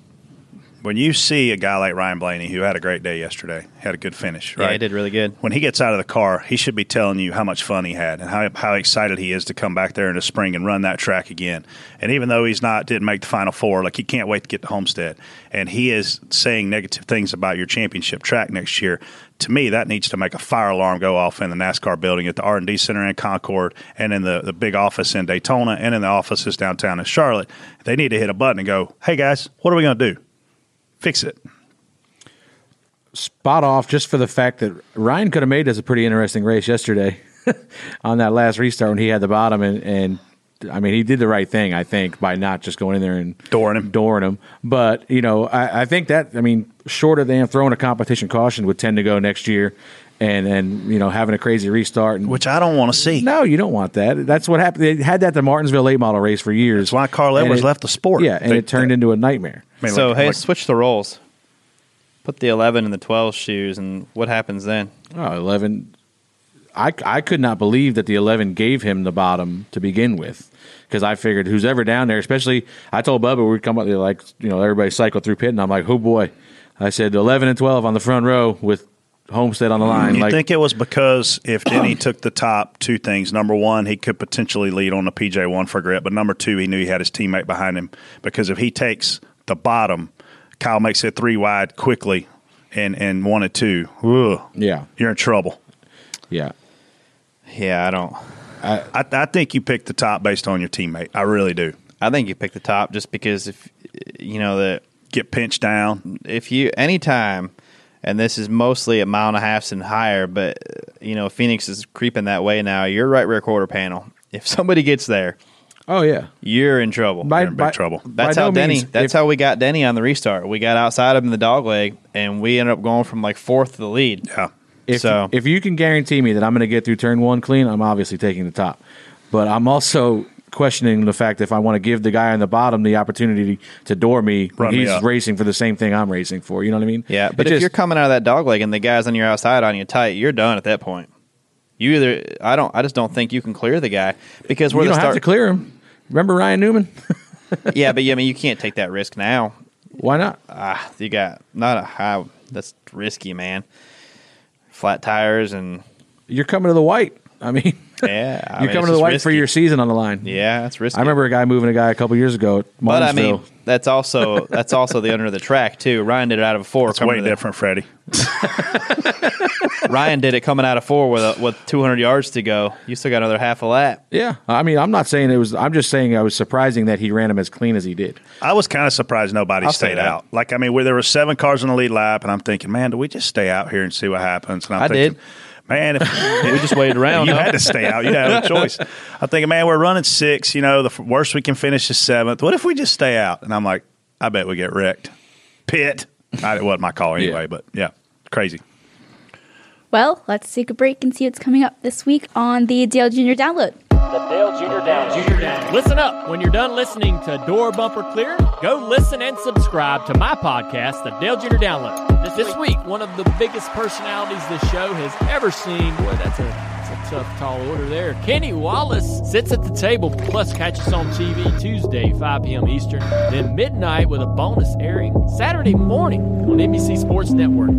When you see a guy like Ryan Blaney, who had a great day yesterday, had a good finish, right? Yeah, he did really good. when he gets out of the car, he should be telling you how much fun he had and how, how excited he is to come back there in the spring and run that track again. And even though he's not didn't make the final four, like he can't wait to get to Homestead, and he is saying negative things about your championship track next year. To me, that needs to make a fire alarm go off in the NASCAR building at the R and D Center in Concord, and in the the big office in Daytona, and in the offices downtown in Charlotte. They need to hit a button and go, "Hey guys, what are we going to do? Fix it." spot off just for the fact that Ryan could have made this a pretty interesting race yesterday on that last restart when he had the bottom and, and I mean he did the right thing I think by not just going in there and Dooring him. dooring him but you know I, I think that I mean short of them throwing a competition caution would tend to go next year and and you know having a crazy restart and Which I don't want to see. no you don't want that that's what happened they had that the Martinsville late model race for years That's why Carl And Edwards it- left the sport. yeah and They- it turned into a nightmare I mean, so like- hey, like- switch the roles. Put the 11 in the 12 shoes, and what happens then? Oh, 11. I, I could not believe that the 11 gave him the bottom to begin with because I figured who's ever down there, especially I told Bubba we'd come up there like, you know, everybody cycle through pit, and I'm like, oh boy. I said 11 and 12 on the front row with Homestead on the line. You like, think it was because if Denny took the top, two things. Number one, he could potentially lead on the PJ one for grip, but number two, he knew he had his teammate behind him because if he takes the bottom, Kyle makes it three wide quickly and and one and two. Ugh, yeah, you're in trouble. yeah. Yeah, I don't. I, I think you picked the top based on your teammate. I really do. I think you pick the top just because if you know that Get pinched down. if you anytime, and this is mostly a mile and a half and higher, but uh, you know Phoenix is creeping that way now. Your right rear quarter panel. If somebody gets there, Oh, yeah. you're in trouble. By, You're in big trouble. That's how no Denny. means, that's if- how we got Denny on the restart. We got outside of him in the dog leg, and we ended up going from like fourth to the lead. Yeah. If, So- if you can guarantee me that I'm going to get through turn one clean, I'm obviously taking the top. But I'm also questioning the fact if I want to give the guy on the bottom the opportunity to door me Run he's up. racing for the same thing I'm racing for. You know what I mean? Yeah, It but if just- you're coming out of that dog leg and the guys on your outside on you tight, you're done at that point. You either I don't I just don't think you can clear the guy because we're you the don't start. have to clear him. Remember Ryan Newman? yeah, but yeah, I mean you can't take that risk now. Why not? Ah, you got not a high. That's risky, man. Flat tires and You're coming to the white. I mean, yeah, I you're mean, coming to the just white for your season on the line. Yeah, that's risky. I remember a guy moving a guy a couple years ago but I mean that's also that's also the under the track too. Ryan did it out of a four. It's way to the- different, Freddie. Ryan did it coming out of four with a, with 200 yards to go. You still got another half a lap. yeah, I mean, I'm not saying it was. I'm just saying I was surprising that he ran him as clean as he did. I was kind of surprised nobody I'll stayed out. Like, I mean, where there were seven cars in the lead lap, and I'm thinking, man, do we just stay out here and see what happens? And I'm I thinking, did. Man, if, We just waited around. you huh? had to stay out. You had no choice. I'm thinking, man, we're running six. You know, the f- worst we can finish is seventh. What if we just stay out? And I'm like, I bet we get wrecked. Pit. I, it wasn't my call anyway, Yeah. but yeah, crazy. Well, let's take a break and see what's coming up this week on the Dale Jr. Download. The Dale Jr. Down. Jr. Down. Listen up. When you're done listening to Door Bumper Clear, go listen and subscribe to my podcast, The Dale Jr. Download. This, week, one of the biggest personalities this show has ever seen. Boy, that's a, that's a tough, tall order there. Kenny Wallace sits at the table, plus catch us on TV Tuesday, 5 p.m. Eastern, then midnight with a bonus airing Saturday morning on NBC Sports Network.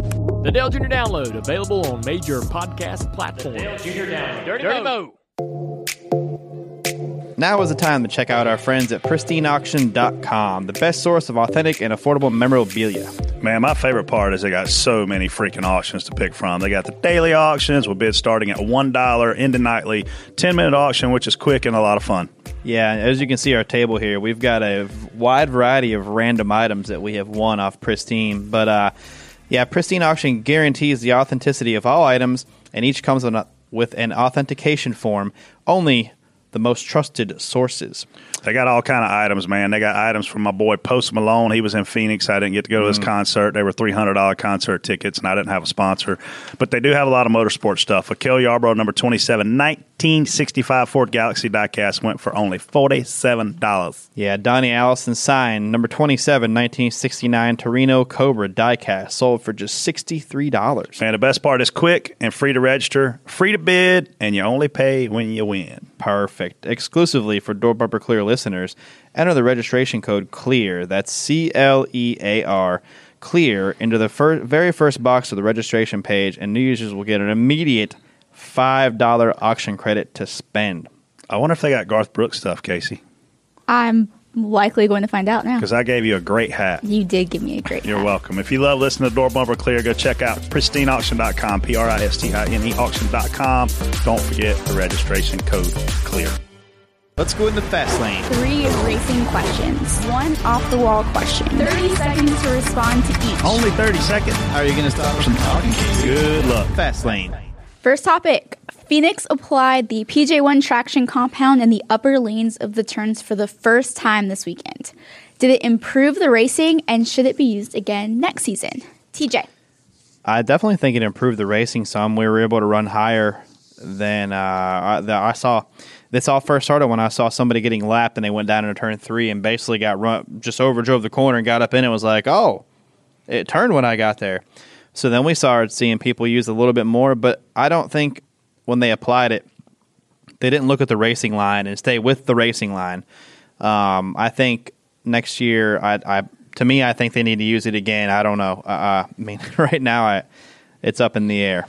The Dale Jr. Download, available on major podcast platforms. The Dale Jr. Download. Dirty, Dirty Mo. Now is the time to check out our friends at pristineauction.com, the best source of authentic and affordable memorabilia. Man, my favorite part is they got so many freaking auctions to pick from. They got the daily auctions with bids starting at $1 into nightly, 10 minute auction, which is quick and a lot of fun. Yeah, as you can see our table here, we've got a wide variety of random items that we have won off Pristine. But uh, yeah, Pristine Auction guarantees the authenticity of all items, and each comes with a- with an authentication form. Only the most trusted sources. They got all kind of items, man. They got items from my boy Post Malone. He was in Phoenix. I didn't get to go to his mm. concert. They were three hundred dollar concert tickets, and I didn't have a sponsor. But they do have a lot of motorsport stuff. A Cale Yarborough number 27, 1965 Ford Galaxie diecast went for only $47. Yeah, Donnie Allison signed number 27, 1969 Torino Cobra diecast, sold for just $63. And the best part is quick and free to register, free to bid, and you only pay when you win. Perfect. Exclusively for Door Bumper Clear listeners, enter the registration code CLEAR. That's C L E A R. Clear into the fir- very first box of the registration page, and new users will get an immediate $5 auction credit to spend. I wonder if they got Garth Brooks stuff, Casey, I'm likely going to find out now. because I gave you a great hat. You did give me a great. You're hat. welcome. If you love listening to Door Bumper Clear, go check out pristineauction.com, P R I S T I N E auction.com. Don't forget the registration code CLEAR. Let's go in the fast lane. Three racing questions. One off the wall question. 30 seconds to respond to each. Only 30 seconds. How are you going to stop us from talking, Good luck. Fast lane. First topic. Phoenix applied the PJ1 traction compound in the upper lanes of the turns for the first time this weekend. Did it improve the racing and should it be used again next season? TJ. I definitely think it improved the racing some. We were able to run higher than uh, I, the, I saw. This all first started when I saw somebody getting lapped and they went down into turn three and basically got run, just overdrove the corner and got up in it. Was like, oh, it turned when I got there. So then we started seeing people use a little bit more, but I don't think when they applied it, they didn't look at the racing line and stay with the racing line. Um, I think next year, I, I to me, I think they need to use it again. I don't know. Uh, I mean, right now, I, it's up in the air.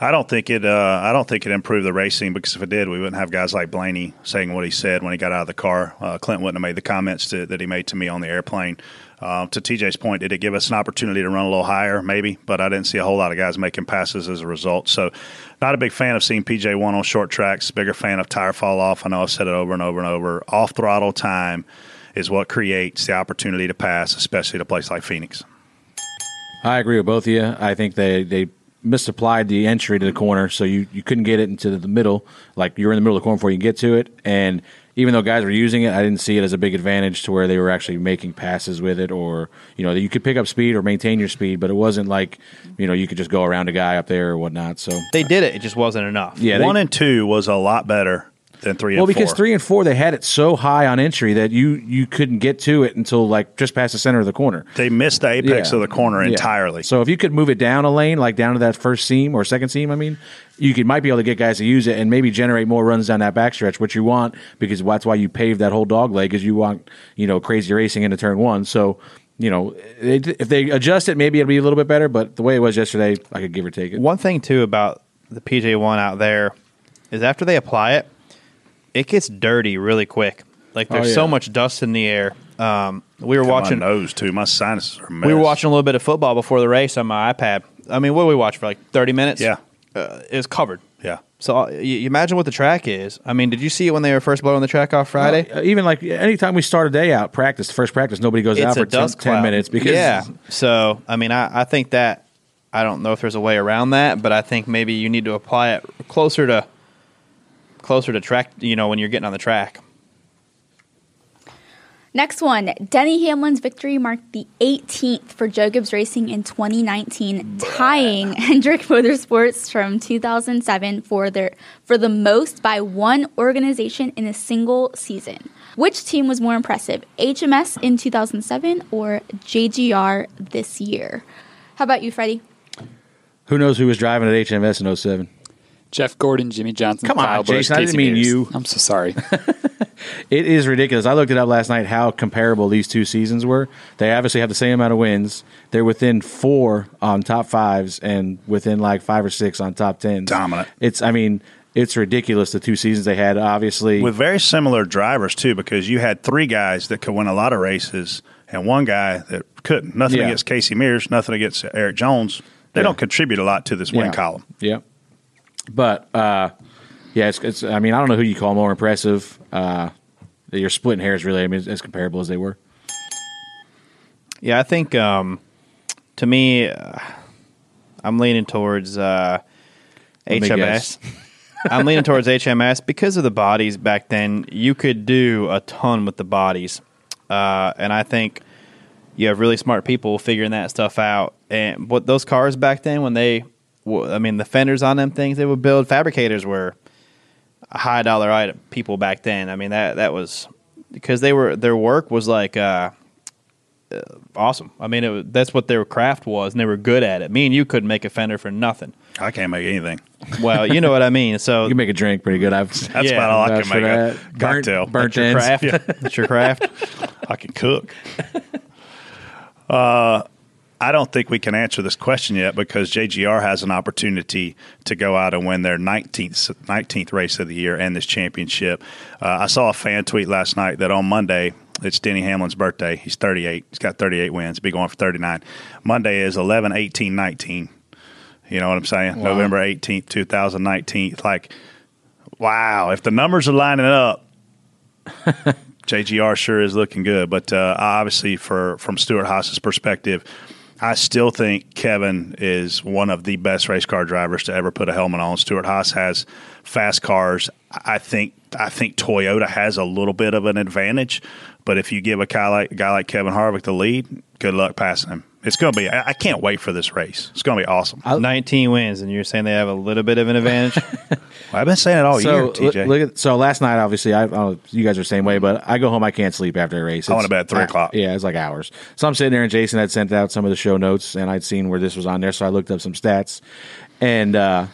I don't think it. Uh, I don't think it improved the racing because if it did, we wouldn't have guys like Blaney saying what he said when he got out of the car. Uh, Clint wouldn't have made the comments to, that he made to me on the airplane. Uh, to TJ's point, did it give us an opportunity to run a little higher? Maybe, but I didn't see a whole lot of guys making passes as a result. So, not a big fan of seeing PJ one on short tracks. Bigger fan of tire fall off. I know I've said it over and over and over. Off throttle time is what creates the opportunity to pass, especially at a place like Phoenix. I agree with both of you. I think they, they misapplied the entry to the corner, so you, you couldn't get it into the middle. Like you were in the middle of the corner before you can get to it. And even though guys were using it, I didn't see it as a big advantage to where they were actually making passes with it, or you know that you could pick up speed or maintain your speed, but it wasn't like you know you could just go around a guy up there or whatnot. So They did it. It just wasn't enough. yeah, they- one and two was a lot better than three well, and because four. three and four they had it so high on entry that you you couldn't get to it until like just past the center of the corner. they missed the apex Yeah. of the corner Yeah. entirely. So if you could move it down a lane, like down to that first seam or second seam, I mean, you could might be able to get guys to use it and maybe generate more runs down that backstretch, which you want because that's why you paved that whole dog leg, because you want you know crazy racing into turn one. So you know if they adjust it, maybe it'll be a little bit better. But the way it was yesterday, I could give or take it. One thing too about the PJ one out there is after they apply it, it gets dirty really quick. Like there's Oh, yeah. so much dust in the air. Um, we were watching. my nose too. My sinuses are. Mess. We were watching a little bit of football before the race on my iPad. I mean, what did we watch for like 30 minutes? Yeah. Uh, it was covered. Yeah. So uh, you, you imagine what the track is. I mean, did you see it when they were first blowing the track off Friday? Uh, even like anytime we start a day out practice, the first practice, nobody goes out for 10, 10 minutes because yeah. So I mean, I, I think that I don't know if there's a way around that, but I think maybe you need to apply it closer to closer to track. You know, when you're getting on the track. Next one. Denny Hamlin's victory marked the 18th for Joe Gibbs Racing in 2019, tying Hendrick Motorsports from 2007 for their for the most by one organization in a single season. Which team was more impressive, HMS in 2007 or JGR this year? How about you, Freddie? who knows who was driving at HMS in 07? Jeff Gordon, Jimmie Johnson, Come on, Kyle Busch, Jason, I didn't Casey mean Mears. you. I'm so sorry. It is ridiculous. I looked it up last night how comparable these two seasons were. They obviously have the same amount of wins. They're within four on top fives and within like five or six on top tens. Dominant. It's I mean, it's ridiculous the two seasons they had. Obviously, with very similar drivers too, because you had three guys that could win a lot of races and one guy that couldn't. Nothing Yeah. against Casey Mears, nothing against Erik Jones. They Yeah. don't contribute a lot to this win Yeah. column. Yeah. But uh, yeah, it's, it's. I mean, I don't know who you call more impressive. Uh, you're splitting hairs, really. I mean, as comparable as they were. Yeah, I think um, to me, uh, I'm leaning towards uh. HMS. I'm leaning towards HMS because of the bodies back then. You could do a ton with the bodies, uh, and I think you have really smart people figuring that stuff out. And what those cars back then, when they I mean, the fenders on them things they would build. Fabricators were a high dollar item people back then. I mean that that was because they were their work was like uh, uh, awesome. I mean, it was, that's what their craft was, and they were good at it. Me and you couldn't make a fender for nothing. I can't make anything. Well, you know what I mean. So You can make a drink pretty good. I've That's Yeah, about all I can make a that. Burnt- cocktail. burnt that's your ends. craft. That's your craft. I can cook. uh, I don't think we can answer this question yet because JGR has an opportunity to go out and win their 19th, 19th race of the year and this championship. Uh, I saw a fan tweet last night that on Monday, it's Denny Hamlin's birthday. He's 38. He's got 38 wins. Be going for 39. Monday is 11, 18, 19. You know what I'm saying? November 18th, 2019. Like, wow. If the numbers are lining up, JGR sure is looking good. But uh, obviously, for from Stewart Haas's perspective, I still think Kevin is one of the best race car drivers to ever put a helmet on. Stewart Haas has fast cars. I think I think Toyota has a little bit of an advantage. But if you give a guy like a guy like Kevin Harvick the lead, good luck passing him. It's going to be. I, I can't wait for this race. It's going to be awesome. Nineteen wins, and you're saying they have a little bit of an advantage. Well, I've been saying it all year, so TJ. look at so last night obviously I, I don't know if you guys are the same way but I go home I can't sleep after a race. I went to bed at three uh, o'clock. Yeah, it's like hours. So I'm sitting there and Jason had sent out some of the show notes and I'd seen where this was on there so I looked up some stats and uh,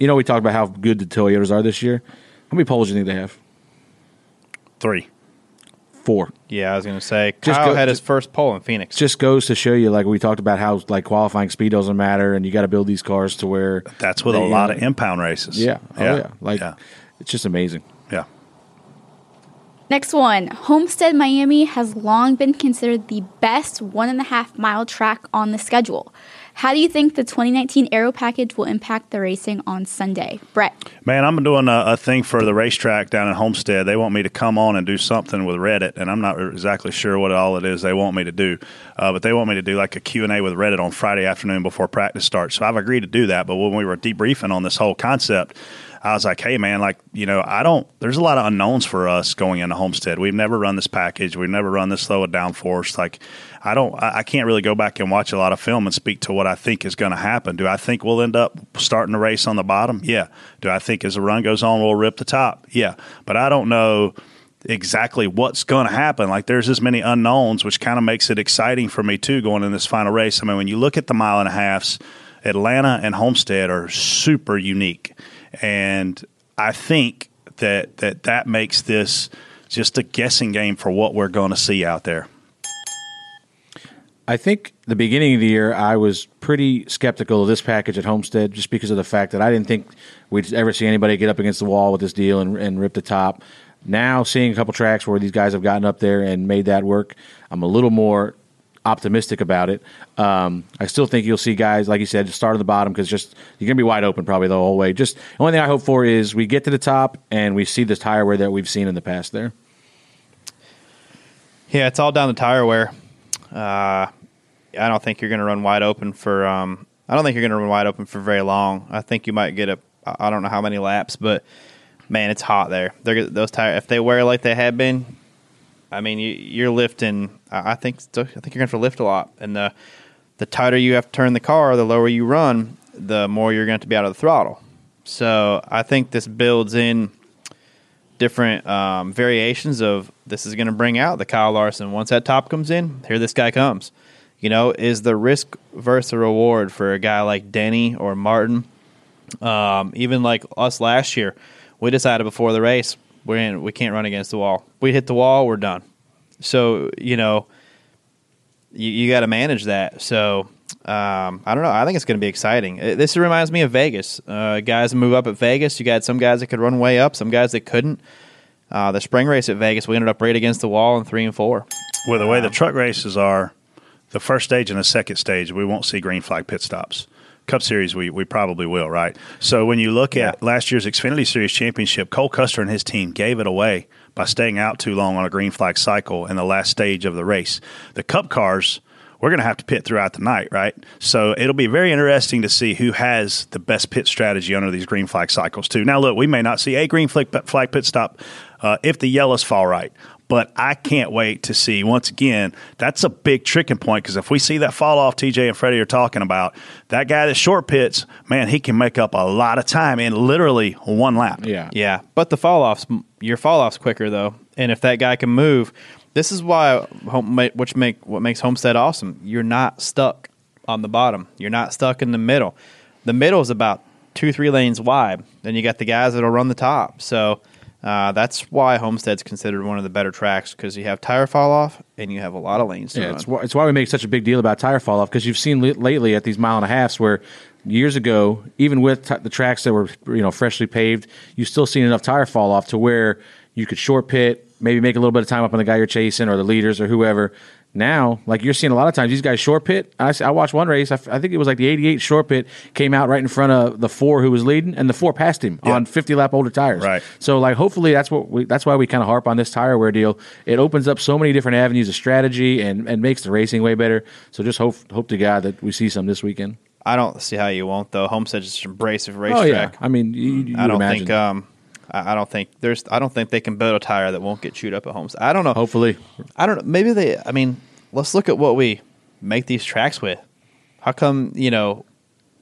you know we talked about how good the Toyotas are this year. How many poles do you think they have? Three. Four. yeah, I was going to say Just Kyle go- had his first pole in Phoenix. Just goes to show you like we talked about how like qualifying speed doesn't matter and you got to build these cars to where That's with they, a lot of impound races. yeah. Oh yeah. Like yeah. it's just amazing. yeah. Next one. Homestead, Miami has long been considered the best one and a half mile track on the schedule. How do you think the 2019 Aero package will impact the racing on Sunday? Brett. Man, I'm doing a, a thing for the racetrack down in Homestead. They want me to come on and do something with Reddit, and I'm not exactly sure what all it is they want me to do. Uh, but they want me to do like a Q&A with Reddit on Friday afternoon before practice starts. So I've agreed to do that. But when we were debriefing on this whole concept, I was like, hey, man, like, you know, I don't, there's a lot of unknowns for us going into Homestead. We've never run this package. We've never run this low of downforce. Like, I don't, I, can't really go back and watch a lot of film and speak to what I think is going to happen. Do I think we'll end up starting the race on the bottom? Yeah. Do I think as the run goes on, we'll rip the top? Yeah. But I don't know exactly what's going to happen. Like there's as many unknowns, which kind of makes it exciting for me too going in this final race. I mean, when you look at the mile and a halfs, Atlanta and Homestead are super unique, and I think that that that makes this just a guessing game for what we're going to see out there. I think the beginning of the year I was pretty skeptical of this package at Homestead just because of the fact that I didn't think we'd ever see anybody get up against the wall with this deal and, and rip the top. Now seeing a couple tracks where these guys have gotten up there and made that work, I'm a little more optimistic about it. Um, I still think you'll see guys like you said start at the bottom because just you're gonna be wide open probably the whole way. Just the only thing I hope for is we get to the top and we see this tire wear that we've seen in the past there. Yeah, it's all down to tire wear. Uh, I don't think you're going to run wide open for. Um, I don't think you're going to run wide open for very long. I think you might get a. I don't know how many laps, but man, it's hot there. They're those tires. If they wear like they have been, I mean, you, you're lifting. I think. I think you're going to lift a lot, and the the tighter you have to turn the car, the lower you run, the more you're going to be out of the throttle. So I think this builds in different um, variations of this is going to bring out the Kyle Larson. Once that top comes in, here this guy comes. You know, is the risk versus the reward for a guy like Denny or Martin? Um, even like us last year, we decided before the race we're in, we can't run against the wall. We hit the wall, we're done. So you know, you, you got to manage that. So um, I don't know. I think it's going to be exciting. Uh, This reminds me of Vegas. Uh, guys move up at Vegas. You got some guys that could run way up, some guys that couldn't. Uh, the spring race at Vegas, we ended up right against the wall in three and four. Well, the way the truck races are, the first stage and the second stage, we won't see green flag pit stops. Cup Series, we, we probably will, right? So when you look at last year's Xfinity Series championship, Cole Custer and his team gave it away by staying out too long on a green flag cycle in the last stage of the race. The Cup cars, we're going to have to pit throughout the night, right? So it'll be very interesting to see who has the best pit strategy under these green flag cycles, too. Now, look, we may not see a green flag flag pit stop uh, if the yellows fall right. But I can't wait to see once again. That's a big tricking point because if we see that fall off, TJ and Freddie are talking about that guy that short pits, man, he can make up a lot of time in literally one lap. Yeah. Yeah, but the fall offs, your fall offs quicker though, and if that guy can move, this is why which make what makes Homestead awesome. You're not stuck on the bottom. You're not stuck in the middle. The middle is about two three lanes wide. Then you got the guys that'll run the top. So uh, that's why Homestead's considered one of the better tracks because you have tire fall off and you have a lot of lanes to Yeah, run. it's, why- it's why we make such a big deal about tire fall off because you've seen li- lately at these mile and a halfs where years ago, even with t- the tracks that were you know freshly paved, you still seen enough tire fall off to where you could short pit, maybe make a little bit of time up on the guy you're chasing or the leaders or whoever. Now, like you're seeing a lot of times, these guys short pit. I, I watched one race. I, f- I think it was like the 88 short pit came out right in front of the four who was leading, and the four passed him on 50 lap older tires. Right. So like hopefully that's what we that's why we kind of harp on this tire wear deal. It opens up so many different avenues of strategy and, and makes the racing way better. So just hope hope to God that we see some this weekend. I don't see how you won't though. Homestead's just an abrasive Oh racetrack. yeah, I mean you, you I don't imagine. think. Um, I I don't think there's. I don't think they can build a tire that won't get chewed up at Homestead. I don't know. hopefully I don't know. Maybe they. I mean, let's look at what we make these tracks with. How come you know?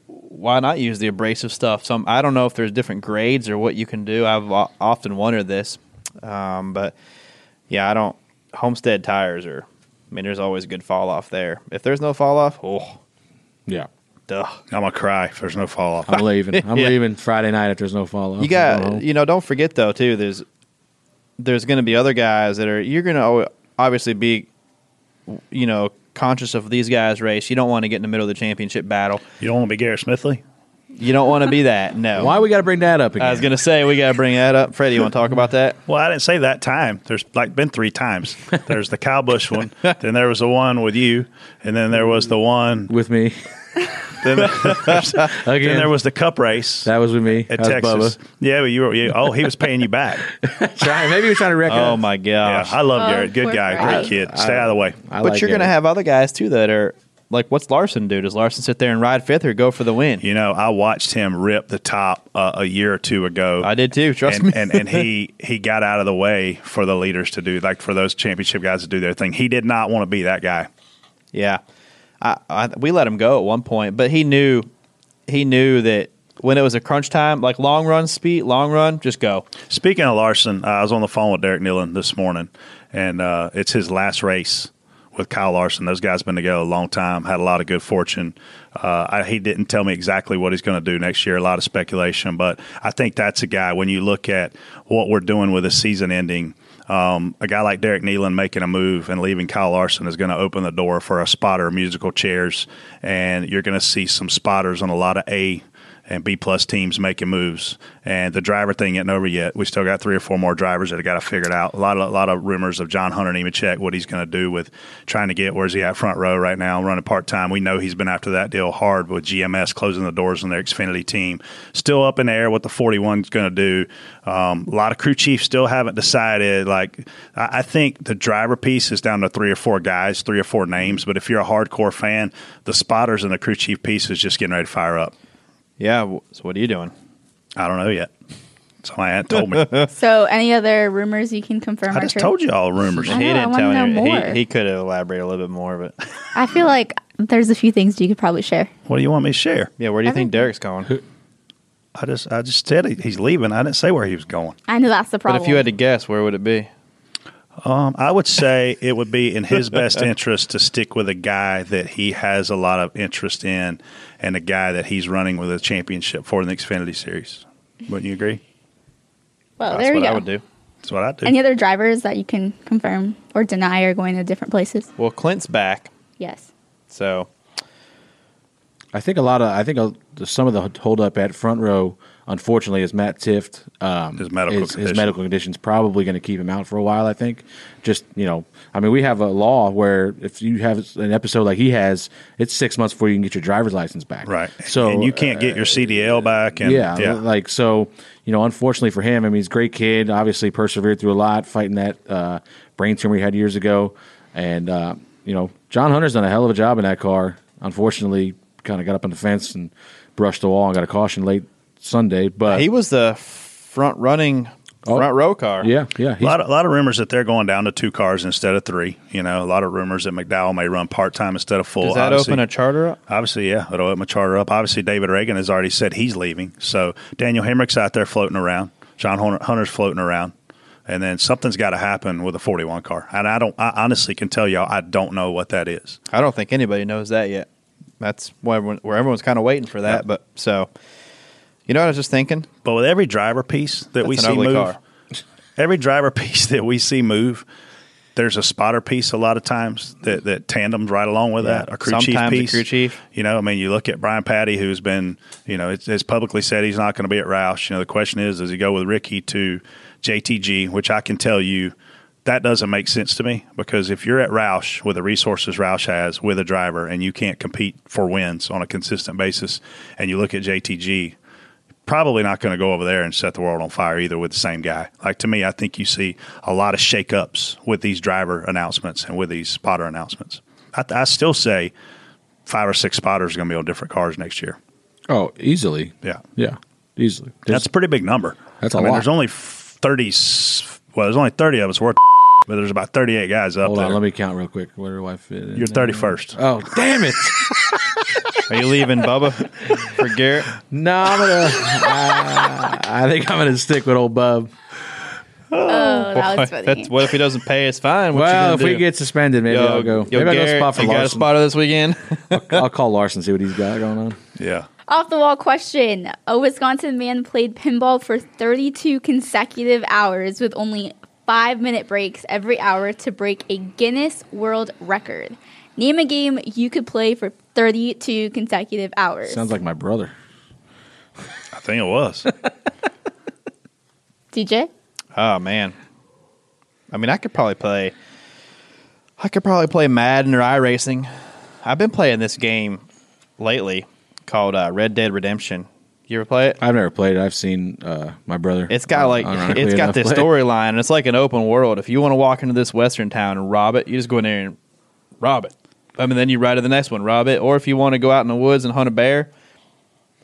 Why not use the abrasive stuff? Some I don't know if there's different grades or what you can do. I've o- often wondered this, um, but yeah, I don't. Homestead tires are. I mean, there's always good fall off there. If there's no fall off, oh, yeah. Duh. I'm gonna cry if there's no fall off. I'm leaving. I'm Yeah. leaving Friday night if there's no follow up. You got you know. Don't forget though too. There's there's going to be other guys that are you're going to obviously be you know conscious of these guys race. You don't want to get in the middle of the championship battle. You don't want to be Garrett Smithley. You don't want to be that. No. Why we got to bring that up again? I was going to say we got to bring that up. Freddie, you want to talk about that? Well, I didn't say that time. There's like been three times. There's the Kyle Busch one, then there was the one with you, and then there was the one. with me Then, there's- then there was the Cup race that was with me at That Texas. Bubba. Yeah, but you were. You, oh, he was paying you back. Trying, maybe he was trying to wreck Oh us. my Yeah, gosh! I love Oh, Garrett. Good guy, Fred. great kid. Stay out of the way. I but like you're going to have other guys too that are like, what's Larson do? Does Larson sit there and ride fifth or go for the win? You know, I watched him rip the top uh, a year or two ago. I did too. Trust and, me. and and he he got out of the way for the leaders to do like for those championship guys to do their thing. He did not want to be that guy. Yeah, I, I, we let him go at one point, but he knew he knew that when it was a crunch time, like long run speed, long run, just go. Speaking of Larson, uh, I was on the phone with Derek Kneeland this morning, and uh, it's his last race with Kyle Larson. Those guys have been together a long time, had a lot of good fortune. Uh, I, he didn't tell me exactly what he's going to do next year. A lot of speculation, but I think that's a guy. When you look at what we're doing with a season ending. Um, a guy like Derek Kneeland making a move and leaving Kyle Larson is going to open the door for a spotter, musical chairs, and you're going to see some spotters on a lot of A and B plus teams making moves. And the driver thing isn't over yet. We still got three or four more drivers that have got to figure it out. A lot of a lot of rumors of John Hunter Nemechek, what he's going to do with trying to get where's he at front row right now, running part time. We know he's been after that deal hard with GMS closing the doors on their Xfinity team. Still up in the air what the 41's going to do. Um, a lot of crew chiefs still haven't decided. Like I, I think the driver piece is down to three or four guys, three or four names. But if you're a hardcore fan, the spotters and the crew chief piece is just getting ready to fire up. Yeah. So what are you doing? I don't know yet. Somebody my aunt told me. So, any other rumors you can confirm? I are just true? told you all rumors. I he know, I didn't wanna tell know me. more. He, he could have elaborated a little bit more, but I feel like there's a few things you could probably share. What do you want me to share? yeah. Where do you think Derek's going? I just I just said he- he's leaving. I didn't say where he was going. I know that's the problem. But problem. if you had to guess, where would it be? Um, I would say it would be in his best interest to stick with a guy that he has a lot of interest in, and a guy that he's running with a championship for in the Xfinity Series. Wouldn't you agree? well, That's there what we go. I would do. That's what I do. Any other drivers that you can confirm or deny are going to different places? Well, Clint's back, Yes. so I think a lot of I think some of the hold up at front row, unfortunately, is Matt Tifft. Um, His medical his, his condition. medical condition's probably going to keep him out for a while. I think. Just you know, I mean, we have a law where if you have an episode like he has, it's six months before you can get your driver's license back. right. So and you can't get your CDL back. And yeah, yeah. like so, you know, unfortunately for him, I mean, he's a great kid. Obviously, persevered through a lot, fighting that uh, brain tumor he had years ago, and uh, you know, John Hunter's done a hell of a job in that car. Unfortunately, kind of got up on the fence and brushed the wall and got a caution late Sunday. But he was the front running oh. front row car. Yeah, yeah. A lot, of, a lot of rumors that they're going down to two cars instead of three. You know, a lot of rumors that McDowell may run part time instead of full. Does that Obviously- open a charter up? Obviously, yeah, it'll open a charter up. Obviously, David Ragan has already said he's leaving. So Daniel Hemric's out there floating around. John Hunter's floating around. And then something's got to happen with a 41 car. And I don't, I honestly can tell y'all, I don't know what that is. I don't think anybody knows that yet. That's why everyone, where everyone's kind of waiting for that. Yep. But so, you know what I was just thinking? But with every driver piece that we see move, car. every driver piece that we see move, there's a spotter piece a lot of times that, that tandems right along with Yeah. that. A crew chief Sometimes a piece. crew chief. You know, I mean, you look at Brian Pattie, who's been, you know, it's, it's publicly said he's not going to be at Roush. You know, the question is, does he go with Ricky to JTG? Which I can tell you, that doesn't make sense to me because if you're at Roush with the resources Roush has with a driver and you can't compete for wins on a consistent basis, and you look at JTG, probably not going to go over there and set the world on fire either with the same guy. Like to me, I think you see a lot of shakeups with these driver announcements and with these spotter announcements. I, I still say five or six spotters are going to be on different cars next year. oh, easily. Yeah, Yeah, easily. that's a pretty big number. That's a I mean, lot. there's only thirty. Well, there's only thirty of us worth, but there's about thirty-eight guys up Hold there. on, let me count real quick. Where do I fit? in You're there? 31st. Oh, damn it! Are you leaving Bubba for Garrett? no, I'm gonna. uh, I think I'm gonna stick with old Bub. Oh, that was funny. That's what if he doesn't pay It's fine? What you well, gonna if we do? get suspended, maybe yo, I'll go. yo, maybe I'll go Garrett, spot for you got a Larson. spotter this weekend? I'll call Larson see what he's got going on. Yeah. Off the wall question. A Wisconsin man played pinball for 32 consecutive hours with only five minute breaks every hour to break a Guinness World Record. Name a game you could play for 32 consecutive hours. Sounds like my brother. I think it was. DJ? oh man, I mean, I could probably play. I could probably play Madden or iRacing. I've been playing this game lately called uh, Red Dead Redemption. You ever play it? I've never played it. I've seen uh, my brother. It's got uh, like it's got this storyline, and it's like an open world. If you want to walk into this western town and rob it, you just go in there and rob it. I mean, then you ride to the next one, rob it. Or if you want to go out in the woods and hunt a bear,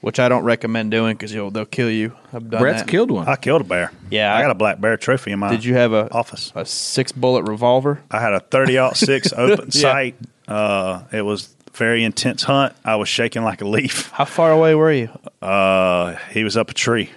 which I don't recommend doing because you'll they'll kill you. I've done Brett's that. killed one. I killed a bear. Yeah, I I- got a black bear trophy in my Did you have a office. a six bullet revolver? I had a 30 six open Yeah. sight. Uh, it was a very intense hunt. I was shaking like a leaf. How far away were you? Uh, he was up a tree.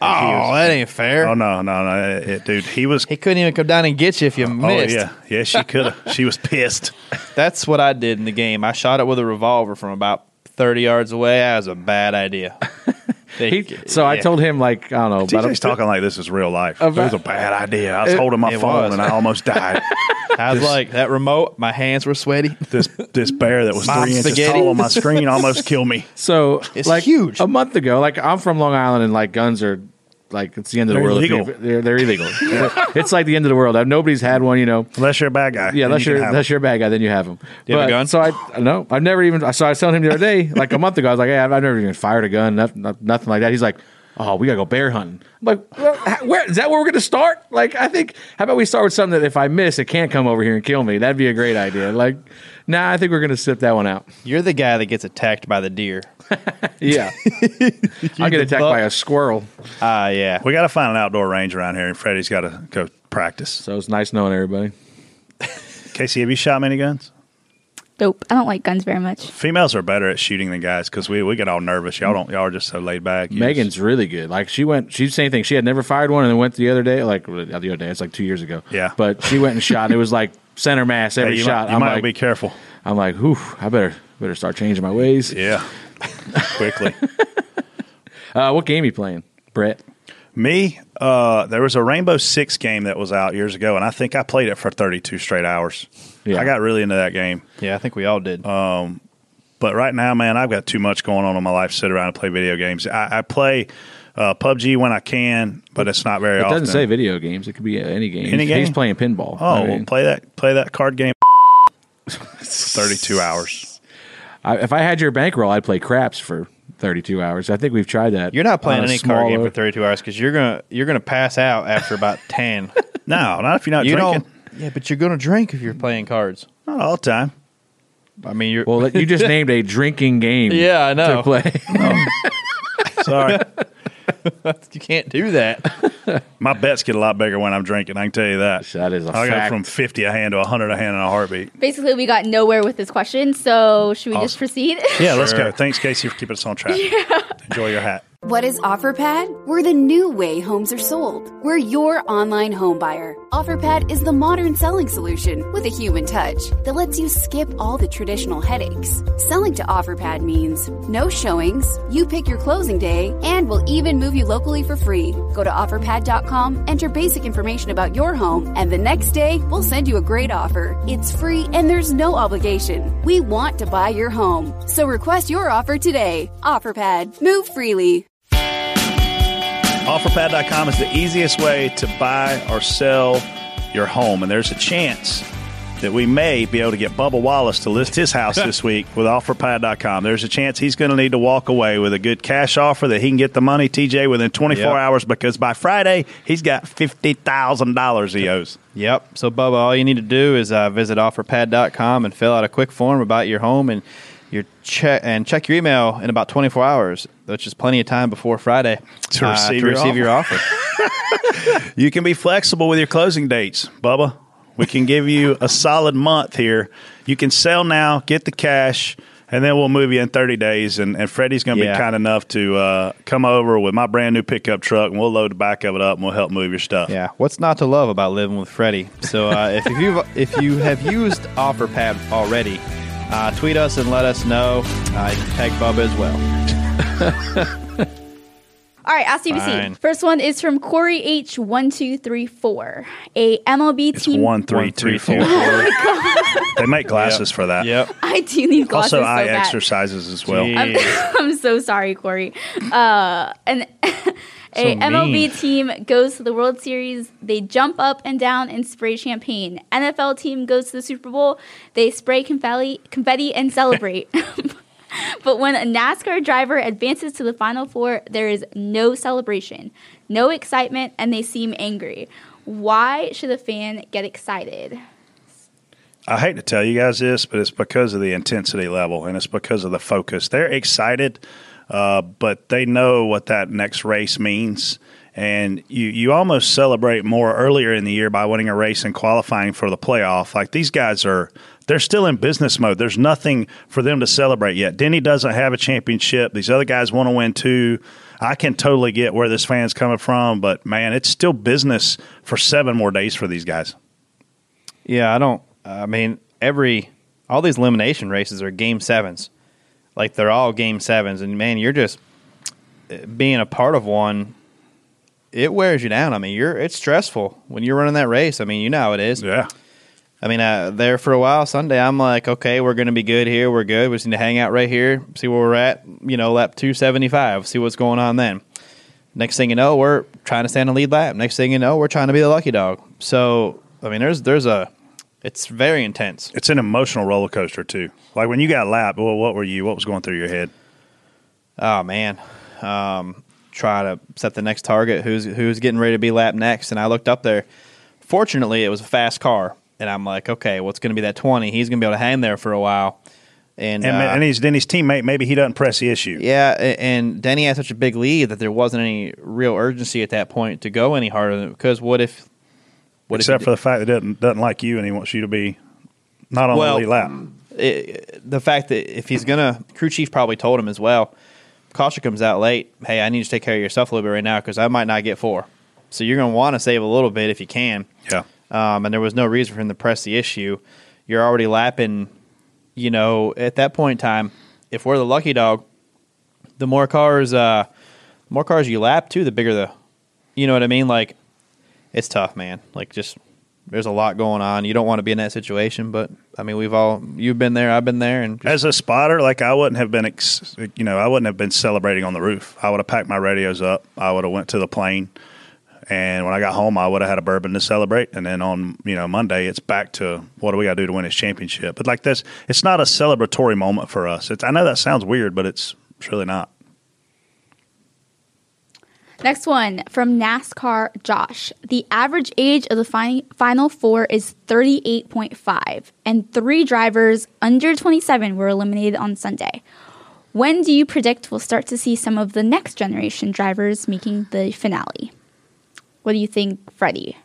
Oh, that ain't fair. Oh no, no, no, it, it- dude. He was. He couldn't even come down and get you if you Oh missed. yeah, yeah. She could have. she was pissed. That's what I did in the game. I shot it with a revolver from about thirty yards away. That was a bad idea. They- He, so I told him like I don't know about TJ's a, talking like this is real life. it was a bad idea. I was It- holding my phone was. and I almost died. I was like that remote. My hands were sweaty. this this bear that was Mom three inches spaghetti. tall on my screen almost killed me. So It's like huge. A month ago, like I'm from Long Island, and like guns are like it's the end of the They're world. illegal. They're, they're illegal. it's like the end of the world. Uh, nobody's had one, you know. Unless you're a bad guy. Yeah, unless you you're unless you're a bad guy, then you have them. you have a gun? So I no, I've never even. So I was telling him the other day, like a month ago, I was like, "Hey, I've, I've never even fired a gun, nothing, nothing like that." He's like, "Oh, we gotta go bear hunting." I'm like, well, where is that? Where we're gonna start? Like, I think how about we start with something that if I miss, it can't come over here and kill me. That'd be a great idea. Like, nah, I think we're gonna sip that one out. You're the guy that gets attacked by the deer. Yeah, I get attacked buck. by a squirrel. Ah, yeah. We got to find an outdoor range around here, and Freddie's got to go practice. So it's nice knowing everybody. Casey, have you shot many guns? Nope. I don't like guns very much. Females are better at shooting than guys because we, we get all nervous. Y'all don't. Y'all are just so laid back. You Megan's really good. Like she went, she same thing. She had never fired one, and then went the other day. Like the other day, it's like two years ago. Yeah. but she went and shot. And it was like center mass every Hey, you shot. might, you I'm might like, be careful. I'm like, whew, I better better start changing my ways. Yeah, quickly. Uh, what game are you playing, Brett? Me, uh, there was a Rainbow Six game that was out years ago, and I think I played it for 32 straight hours. Yeah. I got really into that game. Yeah, I think we all did. Um, But right now, man, I've got too much going on in my life to sit around and play video games. I, I play uh, PUBG when I can, but it's not very often. It often. doesn't say video games. It could be any game. Any game. He's playing pinball. Oh, I well, play that play that card game. 32 hours. I, if I had your bankroll, I'd play craps for 32 hours. I think we've tried that. You're not playing any card game for 32 hours because you're gonna you're gonna pass out after about 10. No, not if you're not you drinking. don't. Yeah, but you're gonna drink if you're playing cards. Not all the time. I mean, you're. Well, you just named a drinking game. Yeah, I know. To play. Sorry. you can't do that. My bets get a lot bigger when I'm drinking. I can tell you that. That is a I go fact. from 50 a hand to 100 a hand in a heartbeat. Basically, we got nowhere with this question, so should we just proceed? Yeah, let's go. Thanks, Casey, for keeping us on track. Enjoy your hat. What is OfferPad? We're the new way homes are sold. We're your online home buyer. OfferPad is the modern selling solution with a human touch that lets you skip all the traditional headaches. Selling to OfferPad means no showings, you pick your closing day, and we'll even move you locally for free. Go to OfferPad.com, enter basic information about your home, and the next day we'll send you a great offer. It's free and there's no obligation. We want to buy your home. So request your offer today. OfferPad. Move freely. OfferPad.com is the easiest way to buy or sell your home. And there's a chance that we may be able to get Bubba Wallace to list his house this week with OfferPad.com. There's a chance he's going to need to walk away with a good cash offer that he can get the money, TJ, within 24 Yep. hours because by Friday, he's got $50,000 he owes. Yep. So, Bubba, all you need to do is uh, visit offerpad.com and fill out a quick form about your home and your check and check your email in about 24 hours, which is plenty of time before Friday To uh, receive to your receive your offer. You can be flexible with your closing dates, Bubba. We can give you a solid month here. You can sell now, get the cash, and then we'll move you in 30 days. And, and Freddie's going to Yeah. be kind enough to uh, come over with my brand new pickup truck, and we'll load the back of it up, and we'll help move your stuff. Yeah, what's not to love about living with Freddie? So uh, if you if you have used OfferPad already, uh, tweet us and let us know. Uh, you can tag Bubba as well. All right, Ask DBC. Fine. First one is from Corey H1234. A MLB It's team. one, three, two, four. They make glasses for that. Yep. I do need glasses. Also, eye bad. exercises as well. I'm, I'm so sorry, Corey. Uh, and a So MLB mean. team goes to the World Series. They jump up and down and spray champagne. NFL team goes to the Super Bowl. They spray confetti, confetti and celebrate. but when a NASCAR driver advances to the Final Four, there is no celebration, no excitement, and they seem angry. Why should a fan get excited? I hate to tell you guys this, but it's because of the intensity level and it's because of the focus. They're excited, uh, but they know what that next race means. And you, you almost celebrate more earlier in the year by winning a race and qualifying for the playoff. Like these guys are, they're still in business mode. There's nothing for them to celebrate yet. Denny doesn't have a championship. These other guys want to win too. I can totally get where this fan's coming from, but man, it's still business for seven more days for these guys. Yeah, I don't. I mean, every all these elimination races are game sevens. Like they're all game sevens, and man, you're just uh, being a part of one. It wears you down. I mean, you're it's stressful when you're running that race. I mean, you know how it is. Yeah. I mean, uh, there for a while Sunday, I'm like, okay, we're going to be good here. We're good. We just need to hang out right here, see where we're at. You know, lap 275, see what's going on then. Next thing you know, we're trying to stand a lead lap. Next thing you know, we're trying to be the lucky dog. So, I mean, there's there's a, it's very intense. It's an emotional roller coaster too. Like when you got lapped, well, what were you? What was going through your head? Oh man, um, try to set the next target. Who's who's getting ready to be lapped next? And I looked up there. Fortunately, it was a fast car, and I'm like, okay, what's going to be that 20? He's going to be able to hang there for a while. And And, uh, and he's Denny's teammate. Maybe he doesn't press the issue. Yeah, and Denny had such a big lead that there wasn't any real urgency at that point to go any harder. Than, because what if? What Except for the fact that he doesn't, doesn't like you and he wants you to be not on Well, the lead lap. it, the fact that if he's gonna, crew chief probably told him as well. Caution comes out late. Hey, I need to take care of yourself a little bit right now because I might not get four. So you're gonna want to save a little bit if you can. Yeah. Um, and there was no reason for him to press the issue. You're already lapping. You know, at that point in time, if we're the lucky dog, the more cars, uh, the more cars you lap too, the bigger the. You know what I mean? Like, it's tough, man. Like, just there's a lot going on. You don't want to be in that situation, but I mean, we've all you've been there, I've been there, and As a spotter, like I wouldn't have been, ex- you know, I wouldn't have been celebrating on the roof. I would have packed my radios up. I would have went to the plane, and when I got home, I would have had a bourbon to celebrate. And then on, you know, Monday, it's back to what do we got to do to win this championship? But like this, it's not a celebratory moment for us. It's I know that sounds weird, but it's it's really not. Next one from NASCAR Josh. The average age of the fi- final four is 38.5, and three drivers under 27 were eliminated on Sunday. When do you predict we'll start to see some of the next generation drivers making the finale? What do you think, Freddie?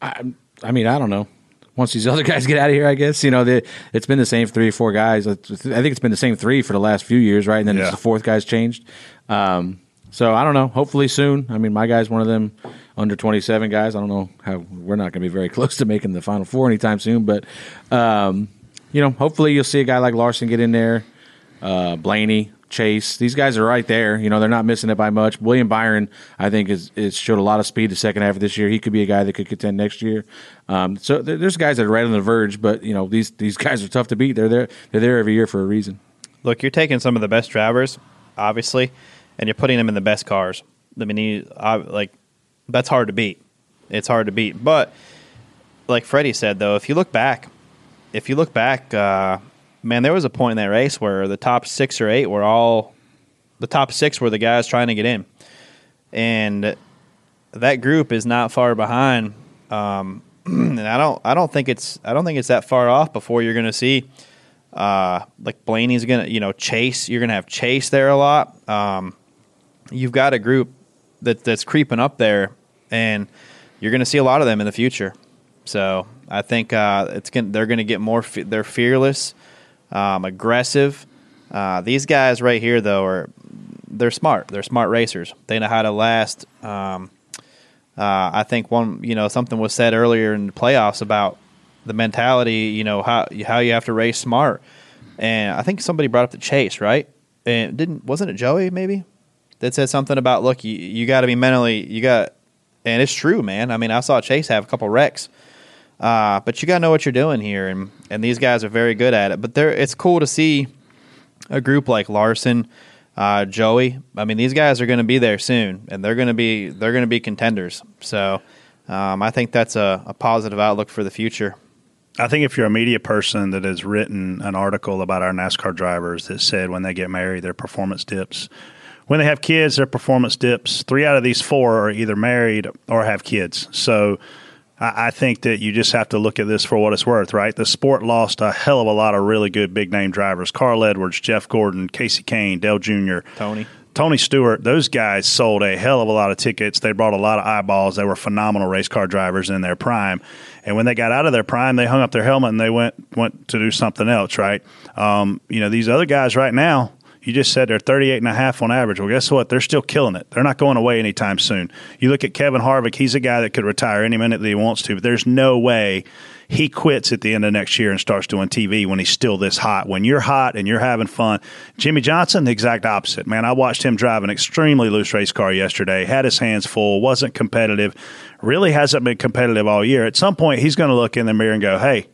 I, I mean, I don't know. Once these other guys get out of here, I guess you know the, it's been the same three or four guys. I think it's been the same three for the last few years, right? And then Yeah. it's the fourth guy's changed. Um, so I don't know. Hopefully soon. I mean, my guy's one of them under twenty seven guys. I don't know how we're not going to be very close to making the final four anytime soon, but um, you know, hopefully you'll see a guy like Larson get in there. Uh, Blaney, Chase, these guys are right there. You know, they're not missing it by much. William Byron, I think, is, is showed a lot of speed the second half of this year. He could be a guy that could contend next year. Um, so there, there's guys that are right on the verge, but you know, these these guys are tough to beat. They're there. They're there every year for a reason. Look, you're taking some of the best drivers, obviously, and you're putting them in the best cars. I mean, I, like that's hard to beat. It's hard to beat. But like Freddie said, though, if you look back, if you look back, uh, man, there was a point in that race where the top six or eight were all the top six were the guys trying to get in, and that group is not far behind. Um, and I don't, I don't think it's, I don't think it's that far off before you're going to see uh, like Blaney's gonna, you know, Chase. You're gonna have Chase there a lot. Um, you've got a group that that's creeping up there, and you're gonna see a lot of them in the future. So I think uh, it's gonna, they're gonna get more. They're fearless, um, aggressive. Uh, these guys right here, though, are they're smart. They're smart racers. They know how to last. Um, uh, I think one, you know, something was said earlier in the playoffs about the mentality, you know, how how you have to race smart. And I think somebody brought up the chase, right? And didn't wasn't it Joey maybe that said something about look, you you got to be mentally, you got, and it's true, man. I mean, I saw Chase have a couple wrecks, uh, but you got to know what you're doing here, and and these guys are very good at it. But it's cool to see a group like Larson, uh, Joey. I mean, these guys are going to be there soon, and they're going to be they're going to be contenders. So um, I think that's a, a positive outlook for the future. I think if you're a media person that has written an article about our NASCAR drivers that said when they get married, their performance dips. When they have kids, their performance dips. Three out of these four are either married or have kids. So I, I think that you just have to look at this for what it's worth, right? The sport lost a hell of a lot of really good big name drivers Carl Edwards, Jeff Gordon, Kasey Kahne, Dale Jr., Tony. Tony Stewart, those guys sold a hell of a lot of tickets. They brought a lot of eyeballs. They were phenomenal race car drivers in their prime. And when they got out of their prime, they hung up their helmet and they went went to do something else, right? Um, you know, these other guys right now, you just said they're 38 and a half on average. Well, guess what? They're still killing it. They're not going away anytime soon. You look at Kevin Harvick, he's a guy that could retire any minute that he wants to, but there's no way he quits at the end of next year and starts doing TV when he's still this hot. When you're hot and you're having fun, Jimmie Johnson, the exact opposite. Man, I watched him drive an extremely loose race car yesterday, had his hands full, wasn't competitive, really hasn't been competitive all year. At some point, he's going to look in the mirror and go, hey,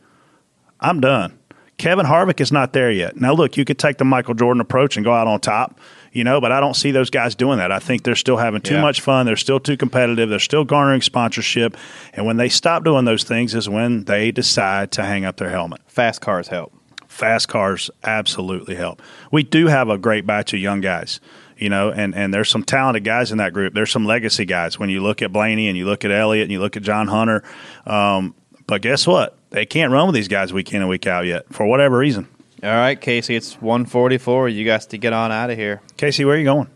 I'm done. Kevin Harvick is not there yet. Now, look, you could take the Michael Jordan approach and go out on top, you know, but I don't see those guys doing that. I think they're still having too Yeah. much fun. They're still too competitive. They're still garnering sponsorship. And when they stop doing those things is when they decide to hang up their helmet. Fast cars help. Fast cars absolutely help. We do have a great batch of young guys, you know, and, and there's some talented guys in that group. There's some legacy guys. When you look at Blaney and you look at Elliott and you look at John Hunter, um, but guess what? They can't run with these guys week in and week out yet for whatever reason. All right, Casey, it's 144. You guys to get on out of here. Casey, where are you going?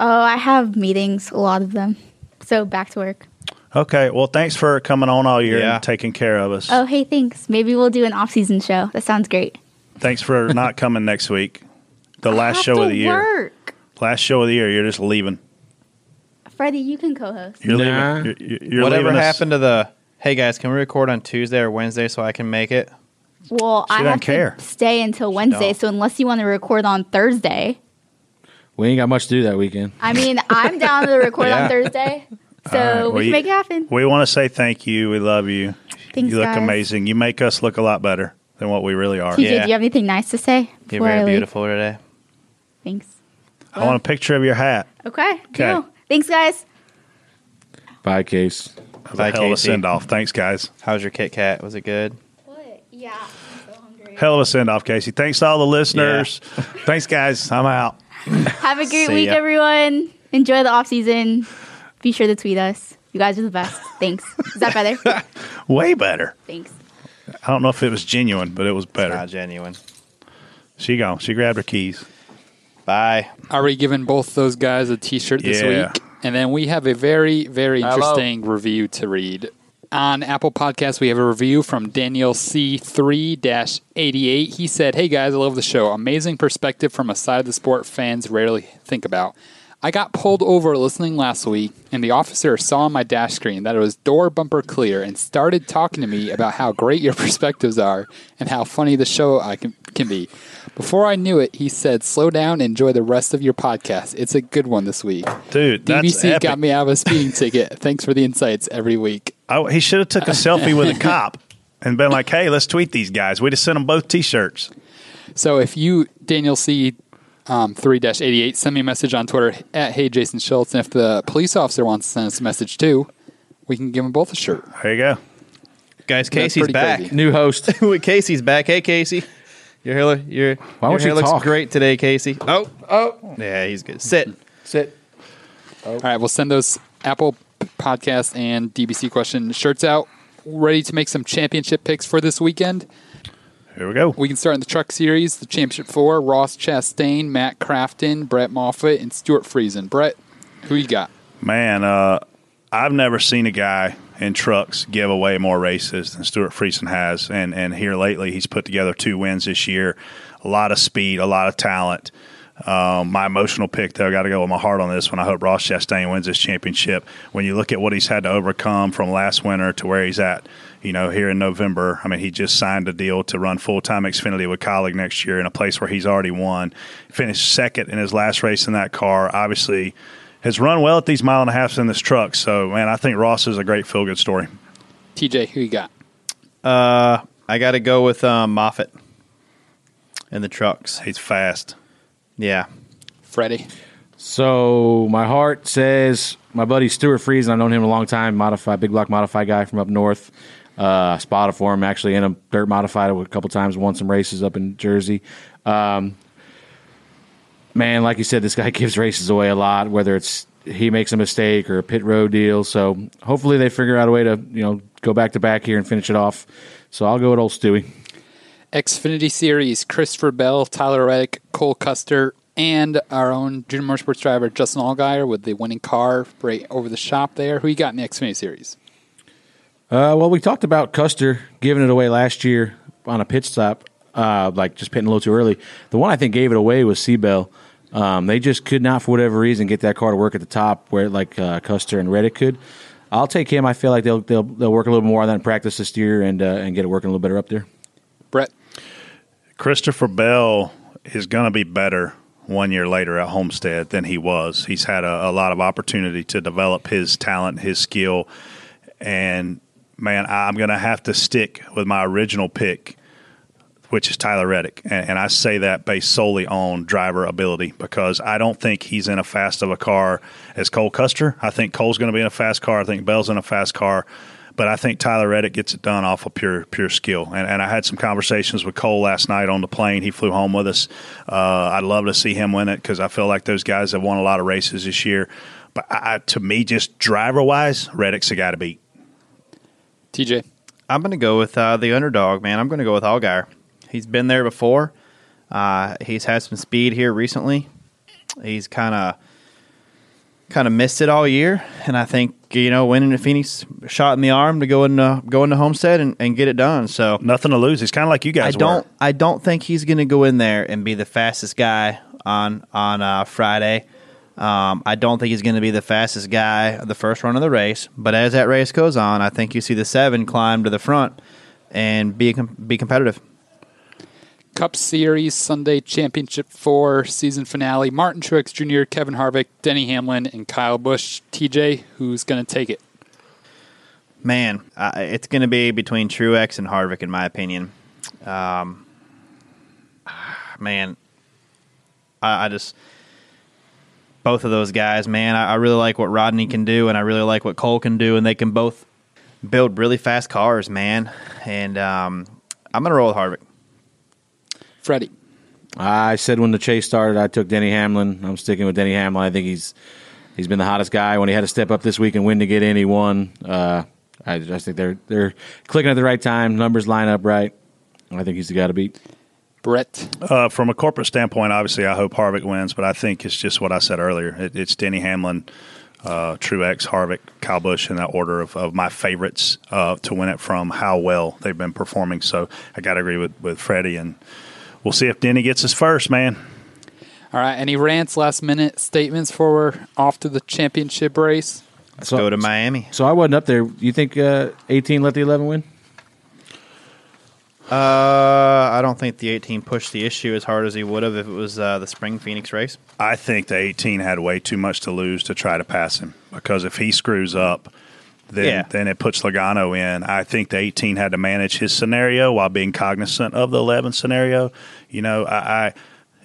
Oh, I have meetings, a lot of them. So back to work. Okay. Well, thanks for coming on all year Yeah. and taking care of us. Oh, hey, thanks. Maybe we'll do an off-season show. That sounds great. Thanks for not coming next week. The last Have show to of the year. Work. Last show of the year. You're just leaving. Freddie, you can co-host. You're Nah. leaving. You're, you're- you're Whatever leaving happened to the hey guys, can we record on Tuesday or Wednesday so I can make it? Well, She I doesn't have care. to stay until Wednesday. So unless you want to record on Thursday, We ain't got much to do that weekend. I mean, I'm down to record Yeah. on Thursday. So All right. we Well, can make it happen. We want to say thank you. We love you. Thanks, you look guys. amazing. You make us look a lot better than what we really are. TJ, Yeah. do you have anything nice to say? You're before I very leave? beautiful today. Thanks. I want a picture of your hat. Okay. Okay. deal. Thanks, guys. Bye, Case. That was Bye, a hell of a Casey. send off. Thanks, guys. How's your Kit Kat? Was it good? What? Yeah. I'm so hungry. Hell of a send off, Casey. Thanks to all the listeners. Thanks, guys. I'm out. Have a great See week, ya. everyone. Enjoy the off season. Be sure to tweet us. You guys are the best. Thanks. Is that better? Way better. Thanks. I don't know if it was genuine, but it was better. Not genuine. She gone. She grabbed her keys. Bye. Already given both those guys a T-shirt this Yeah. week, and then we have a very, very Hello. interesting review to read. On Apple Podcasts, we have a review from Daniel C3-88. He said, "Hey guys, I love the show. Amazing perspective from a side of the sport fans rarely think about. I got pulled over listening last week, and the officer saw on my dash screen that it was door bumper clear and started talking to me about how great your perspectives are and how funny the show I can, can be. Before I knew it, he said, "Slow down, enjoy the rest of your podcast. It's a good one this week." Dude, that's DVC epic. got me out of a speeding ticket. Thanks for the insights every week. I, he should have took a selfie with a cop and been like, "Hey, let's tweet these guys." We just sent them both T-shirts. So if you Daniel C um, three eighty eight, send me a message on Twitter at Hey Jason Schultz, and if the police officer wants to send us a message too, we can give them both a shirt. There you go. Guys, Casey's back. crazy. New host. Casey's back. Hey, Casey. Your hair, your, Why your don't hair you looks talk? great today, Casey. Oh, oh. Yeah, he's good. Sit. Sit. All right, we'll send those Apple Podcast and DBC question shirts out. Ready to make some championship picks for this weekend? Here we go. We can start in the truck series. The championship four: Ross Chastain, Matt Crafton, Brett Moffitt, and Stewart Friesen. Brett, who you got? Man, uh, I've never seen a guy in trucks give away more races than Stewart Friesen has, and and here lately he's put together two wins this year. A lot of speed, a lot of talent. Um, my emotional pick, though, I got to go with my heart on this one. I hope Ross Chastain wins this championship. When you look at what he's had to overcome from last winter to where he's at, you know, here in November, I mean, he just signed a deal to run full time Xfinity with Kaulig next year in a place where he's already won. Finished second in his last race in that car. Obviously, has run well at these mile and a halfs in this truck. So, man, I think Ross is a great feel good story. TJ, who you got? Uh, I got to go with um, Moffitt in the trucks. He's fast. Yeah. Freddie. So my heart says my buddy Stewart Friesen. I've known him a long time. Modified, big block modified guy from up north. Uh, spotted for him actually in a dirt modified a couple times. Won some races up in Jersey. Um, man, like you said, this guy gives races away a lot. Whether it's he makes a mistake or a pit road deal. So hopefully they figure out a way to you know go back to back here and finish it off. So I'll go with old Stewie. Xfinity Series, Christopher Bell, Tyler Reddick, Cole Custer, and our own Junior Motorsports driver Justin Allgaier with the winning car right over the shop there. Who you got in the Xfinity Series? Uh, well, we talked about Custer giving it away last year on a pit stop, uh, like just pitting a little too early. The one I think gave it away was Seabell. Um, they just could not, for whatever reason, get that car to work at the top where like uh, Custer and Reddick could. I'll take him. I feel like they'll they'll, they'll work a little more on that in practice this year and uh, and get it working a little better up there. Brett. Christopher Bell is going to be better one year later at Homestead than he was. He's had a, a lot of opportunity to develop his talent, his skill, and man, I'm going to have to stick with my original pick, which is Tyler Reddick, and, and I say that based solely on driver ability because I don't think he's in a fast of a car as Cole Custer. I think Cole's going to be in a fast car. I think Bell's in a fast car. But I think Tyler Reddick gets it done off of pure pure skill. And, and I had some conversations with Cole last night on the plane. He flew home with us. Uh, I'd love to see him win it because I feel like those guys have won a lot of races this year. But I, to me, just driver wise, Reddick's the guy to beat. TJ. I'm going to go with uh, the underdog, man. I'm going to go with Allgaier. He's been there before. Uh, he's had some speed here recently. He's kind of kind of missed it all year, and I think you know winning the Phoenix shot in the arm to go into go into Homestead and, and get it done. So nothing to lose. He's kind of like you guys. I don't Were. I don't think he's going to go in there and be the fastest guy on on uh, Friday. Um, I don't think he's going to be the fastest guy the first run of the race. But as that race goes on, I think you see the seven climb to the front and be be competitive. Cup Series Sunday Championship Four season finale. Martin Truex Jr., Kevin Harvick, Denny Hamlin, and Kyle Busch. TJ, who's going to take it? Man, uh, it's going to be between Truex and Harvick, in my opinion. Um, man, I, I just both of those guys, man. I, I really like what Rodney can do, and I really like what Cole can do, and they can both build really fast cars, man. And um, I'm going to roll with Harvick. Freddie. I said when the chase started, I took Denny Hamlin. I'm sticking with Denny Hamlin. I think he's he's been the hottest guy. When he had to step up this week and win to get in, he won. Uh, I just think they're they're clicking at the right time. Numbers line up right. I think he's the guy to beat. Brett. Uh, from a corporate standpoint, obviously, I hope Harvick wins, but I think it's just what I said earlier. It, it's Denny Hamlin, uh, Truex, Harvick, Kyle Busch in that order of, of my favorites uh, to win it from how well they've been performing. So I got to agree with, with Freddie, and we'll see if Denny gets his first, man. All right. Any rants, last minute statements for we're off to the championship race? Let's So- go to Miami. So I wasn't up there. You think uh, 18 let the 11 win? Uh, I don't think the 18 pushed the issue as hard as he would have if it was uh, the spring Phoenix race. I think the 18 had way too much to lose to try to pass him because if he screws up, then Yeah. then it puts Logano in. I think the 18 had to manage his scenario while being cognizant of the 11 scenario. You know, I, I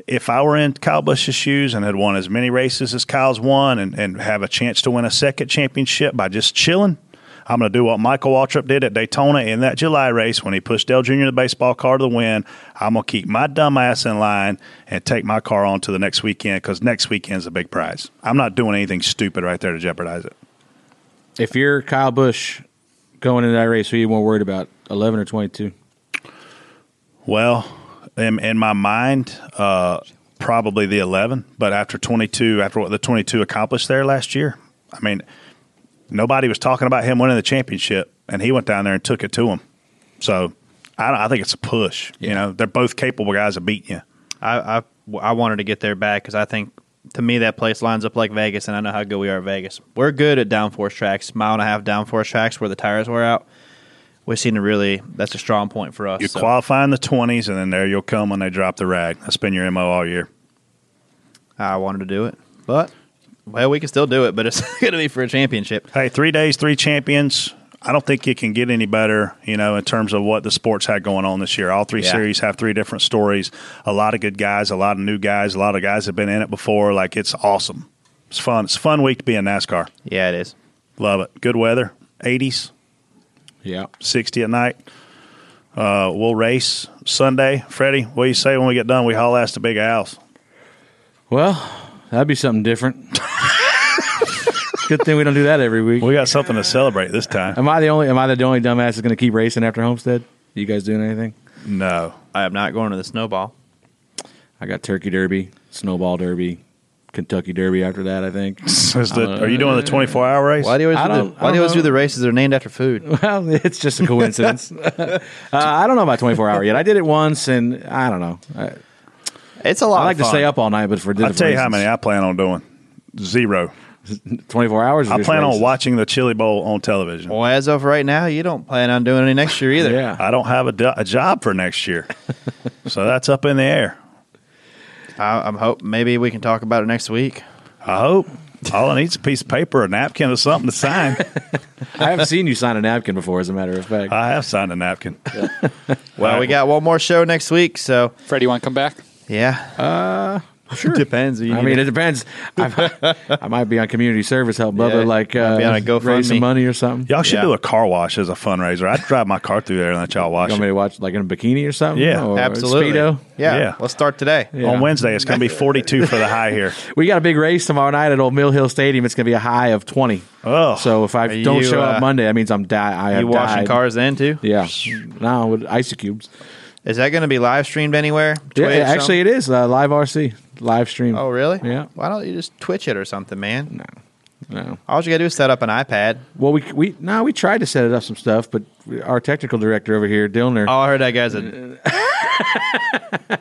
if I were in Kyle Busch's shoes and had won as many races as Kyle's won and, and have a chance to win a second championship by just chilling, I'm going to do what Michael Waltrip did at Daytona in that July race when he pushed Dale Jr. the baseball car to the win. I'm going to keep my dumb ass in line and take my car on to the next weekend because next weekend's a big prize. I'm not doing anything stupid right there to jeopardize it. If you're Kyle Busch going into that race, who are you more worried about, 11 or 22? Well, in, in my mind, uh, probably the 11. But after 22, after what the 22 accomplished there last year, I mean, nobody was talking about him winning the championship, and he went down there and took it to him. So I, I think it's a push. You know, they're both capable guys of beating you. I I, I wanted to get there back because I think to me that place lines up like Vegas, and I know how good we are at Vegas. We're good at downforce tracks, mile and a half downforce tracks where the tires wear out. We seem to really that's a strong point for us. You so. qualify in the 20s, and then there you'll come when they drop the rag. That's been your MO all year. I wanted to do it, but well, we can still do it, but it's going to be for a championship. Hey, three days, three champions. I don't think it can get any better, you know, in terms of what the sports had going on this year. All three Yeah. series have three different stories. A lot of good guys, a lot of new guys, a lot of guys have been in it before. Like it's awesome. It's fun. It's a fun week to be in NASCAR. Yeah, it is. Love it. Good weather. 80s, Yeah. 60 at night. Uh, we'll race Sunday. Freddie, what do you say when we get done? We haul ass to Big House. Well, that'd be something different. Good thing we don't do that every week. We got something to celebrate this time. Am I the only? Am I the only dumbass that's going to keep racing after Homestead? You guys doing anything? No. I am not going to the snowball. I got Turkey Derby, Snowball Derby, Kentucky Derby after that. I think. Is the- are you doing the 24 hour race? Why do you always, I do the, why do you always do the races that are named after food? Well, it's just a coincidence. uh, I don't know about 24 hour yet. I did it once, and I don't know. I, It's a lot. I like of to stay up all night, but for I'll tell you how many I plan on doing. Zero. 24 hours. I just plan on watching the Chili Bowl on television. Well, as of right now, you don't plan on doing any next year either. Yeah. I don't have a, do- a job for next year, so that's up in the air. I, I'm hope maybe we can talk about it next week. I hope. All I need is a piece of paper, a napkin, or something to sign. I haven't seen you sign a napkin before, as a matter of fact. I have signed a napkin. Well, we got one more show next week, so Freddie, you want to come back? yeah. Uh, sure. Depends. You I mean, to- it depends. I, I might be on community service help Bubba, Yeah, like might uh, be on a GoFundMe. raise some money or something. Y'all should Yeah. do a car wash as a fundraiser. I'd drive my car through there and let y'all wash You want me to watch like in a bikini or something? Yeah, or absolutely. Speedo. Yeah. Yeah. Let's start today. Yeah. On Wednesday, it's going to be 42 for the high here. We got a big race tomorrow night at Old Mill Hill Stadium. It's going to be a high of 20. Oh, So if I don't you, show uh, up Monday, that means I'm die. I have You washing died. cars then too? Yeah. No, with ice cubes. Is that going to be live streamed anywhere? Yeah, actually, something? it is uh, live RC live stream. Oh, really? Yeah. Why don't you just Twitch it or something, man? No. No. All you got to do is set up an iPad. Well, we we no, we tried to set it up some stuff, but our technical director over here, Dillner. Oh, I heard that guy's a. Uh,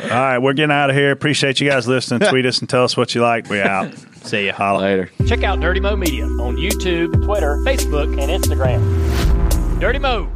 all right, we're getting out of here. Appreciate you guys listening. Tweet us and tell us what you like. We out. See you. Holla. Later. Check out Dirty Mo Media on YouTube, Twitter, Facebook, and Instagram. Dirty Mo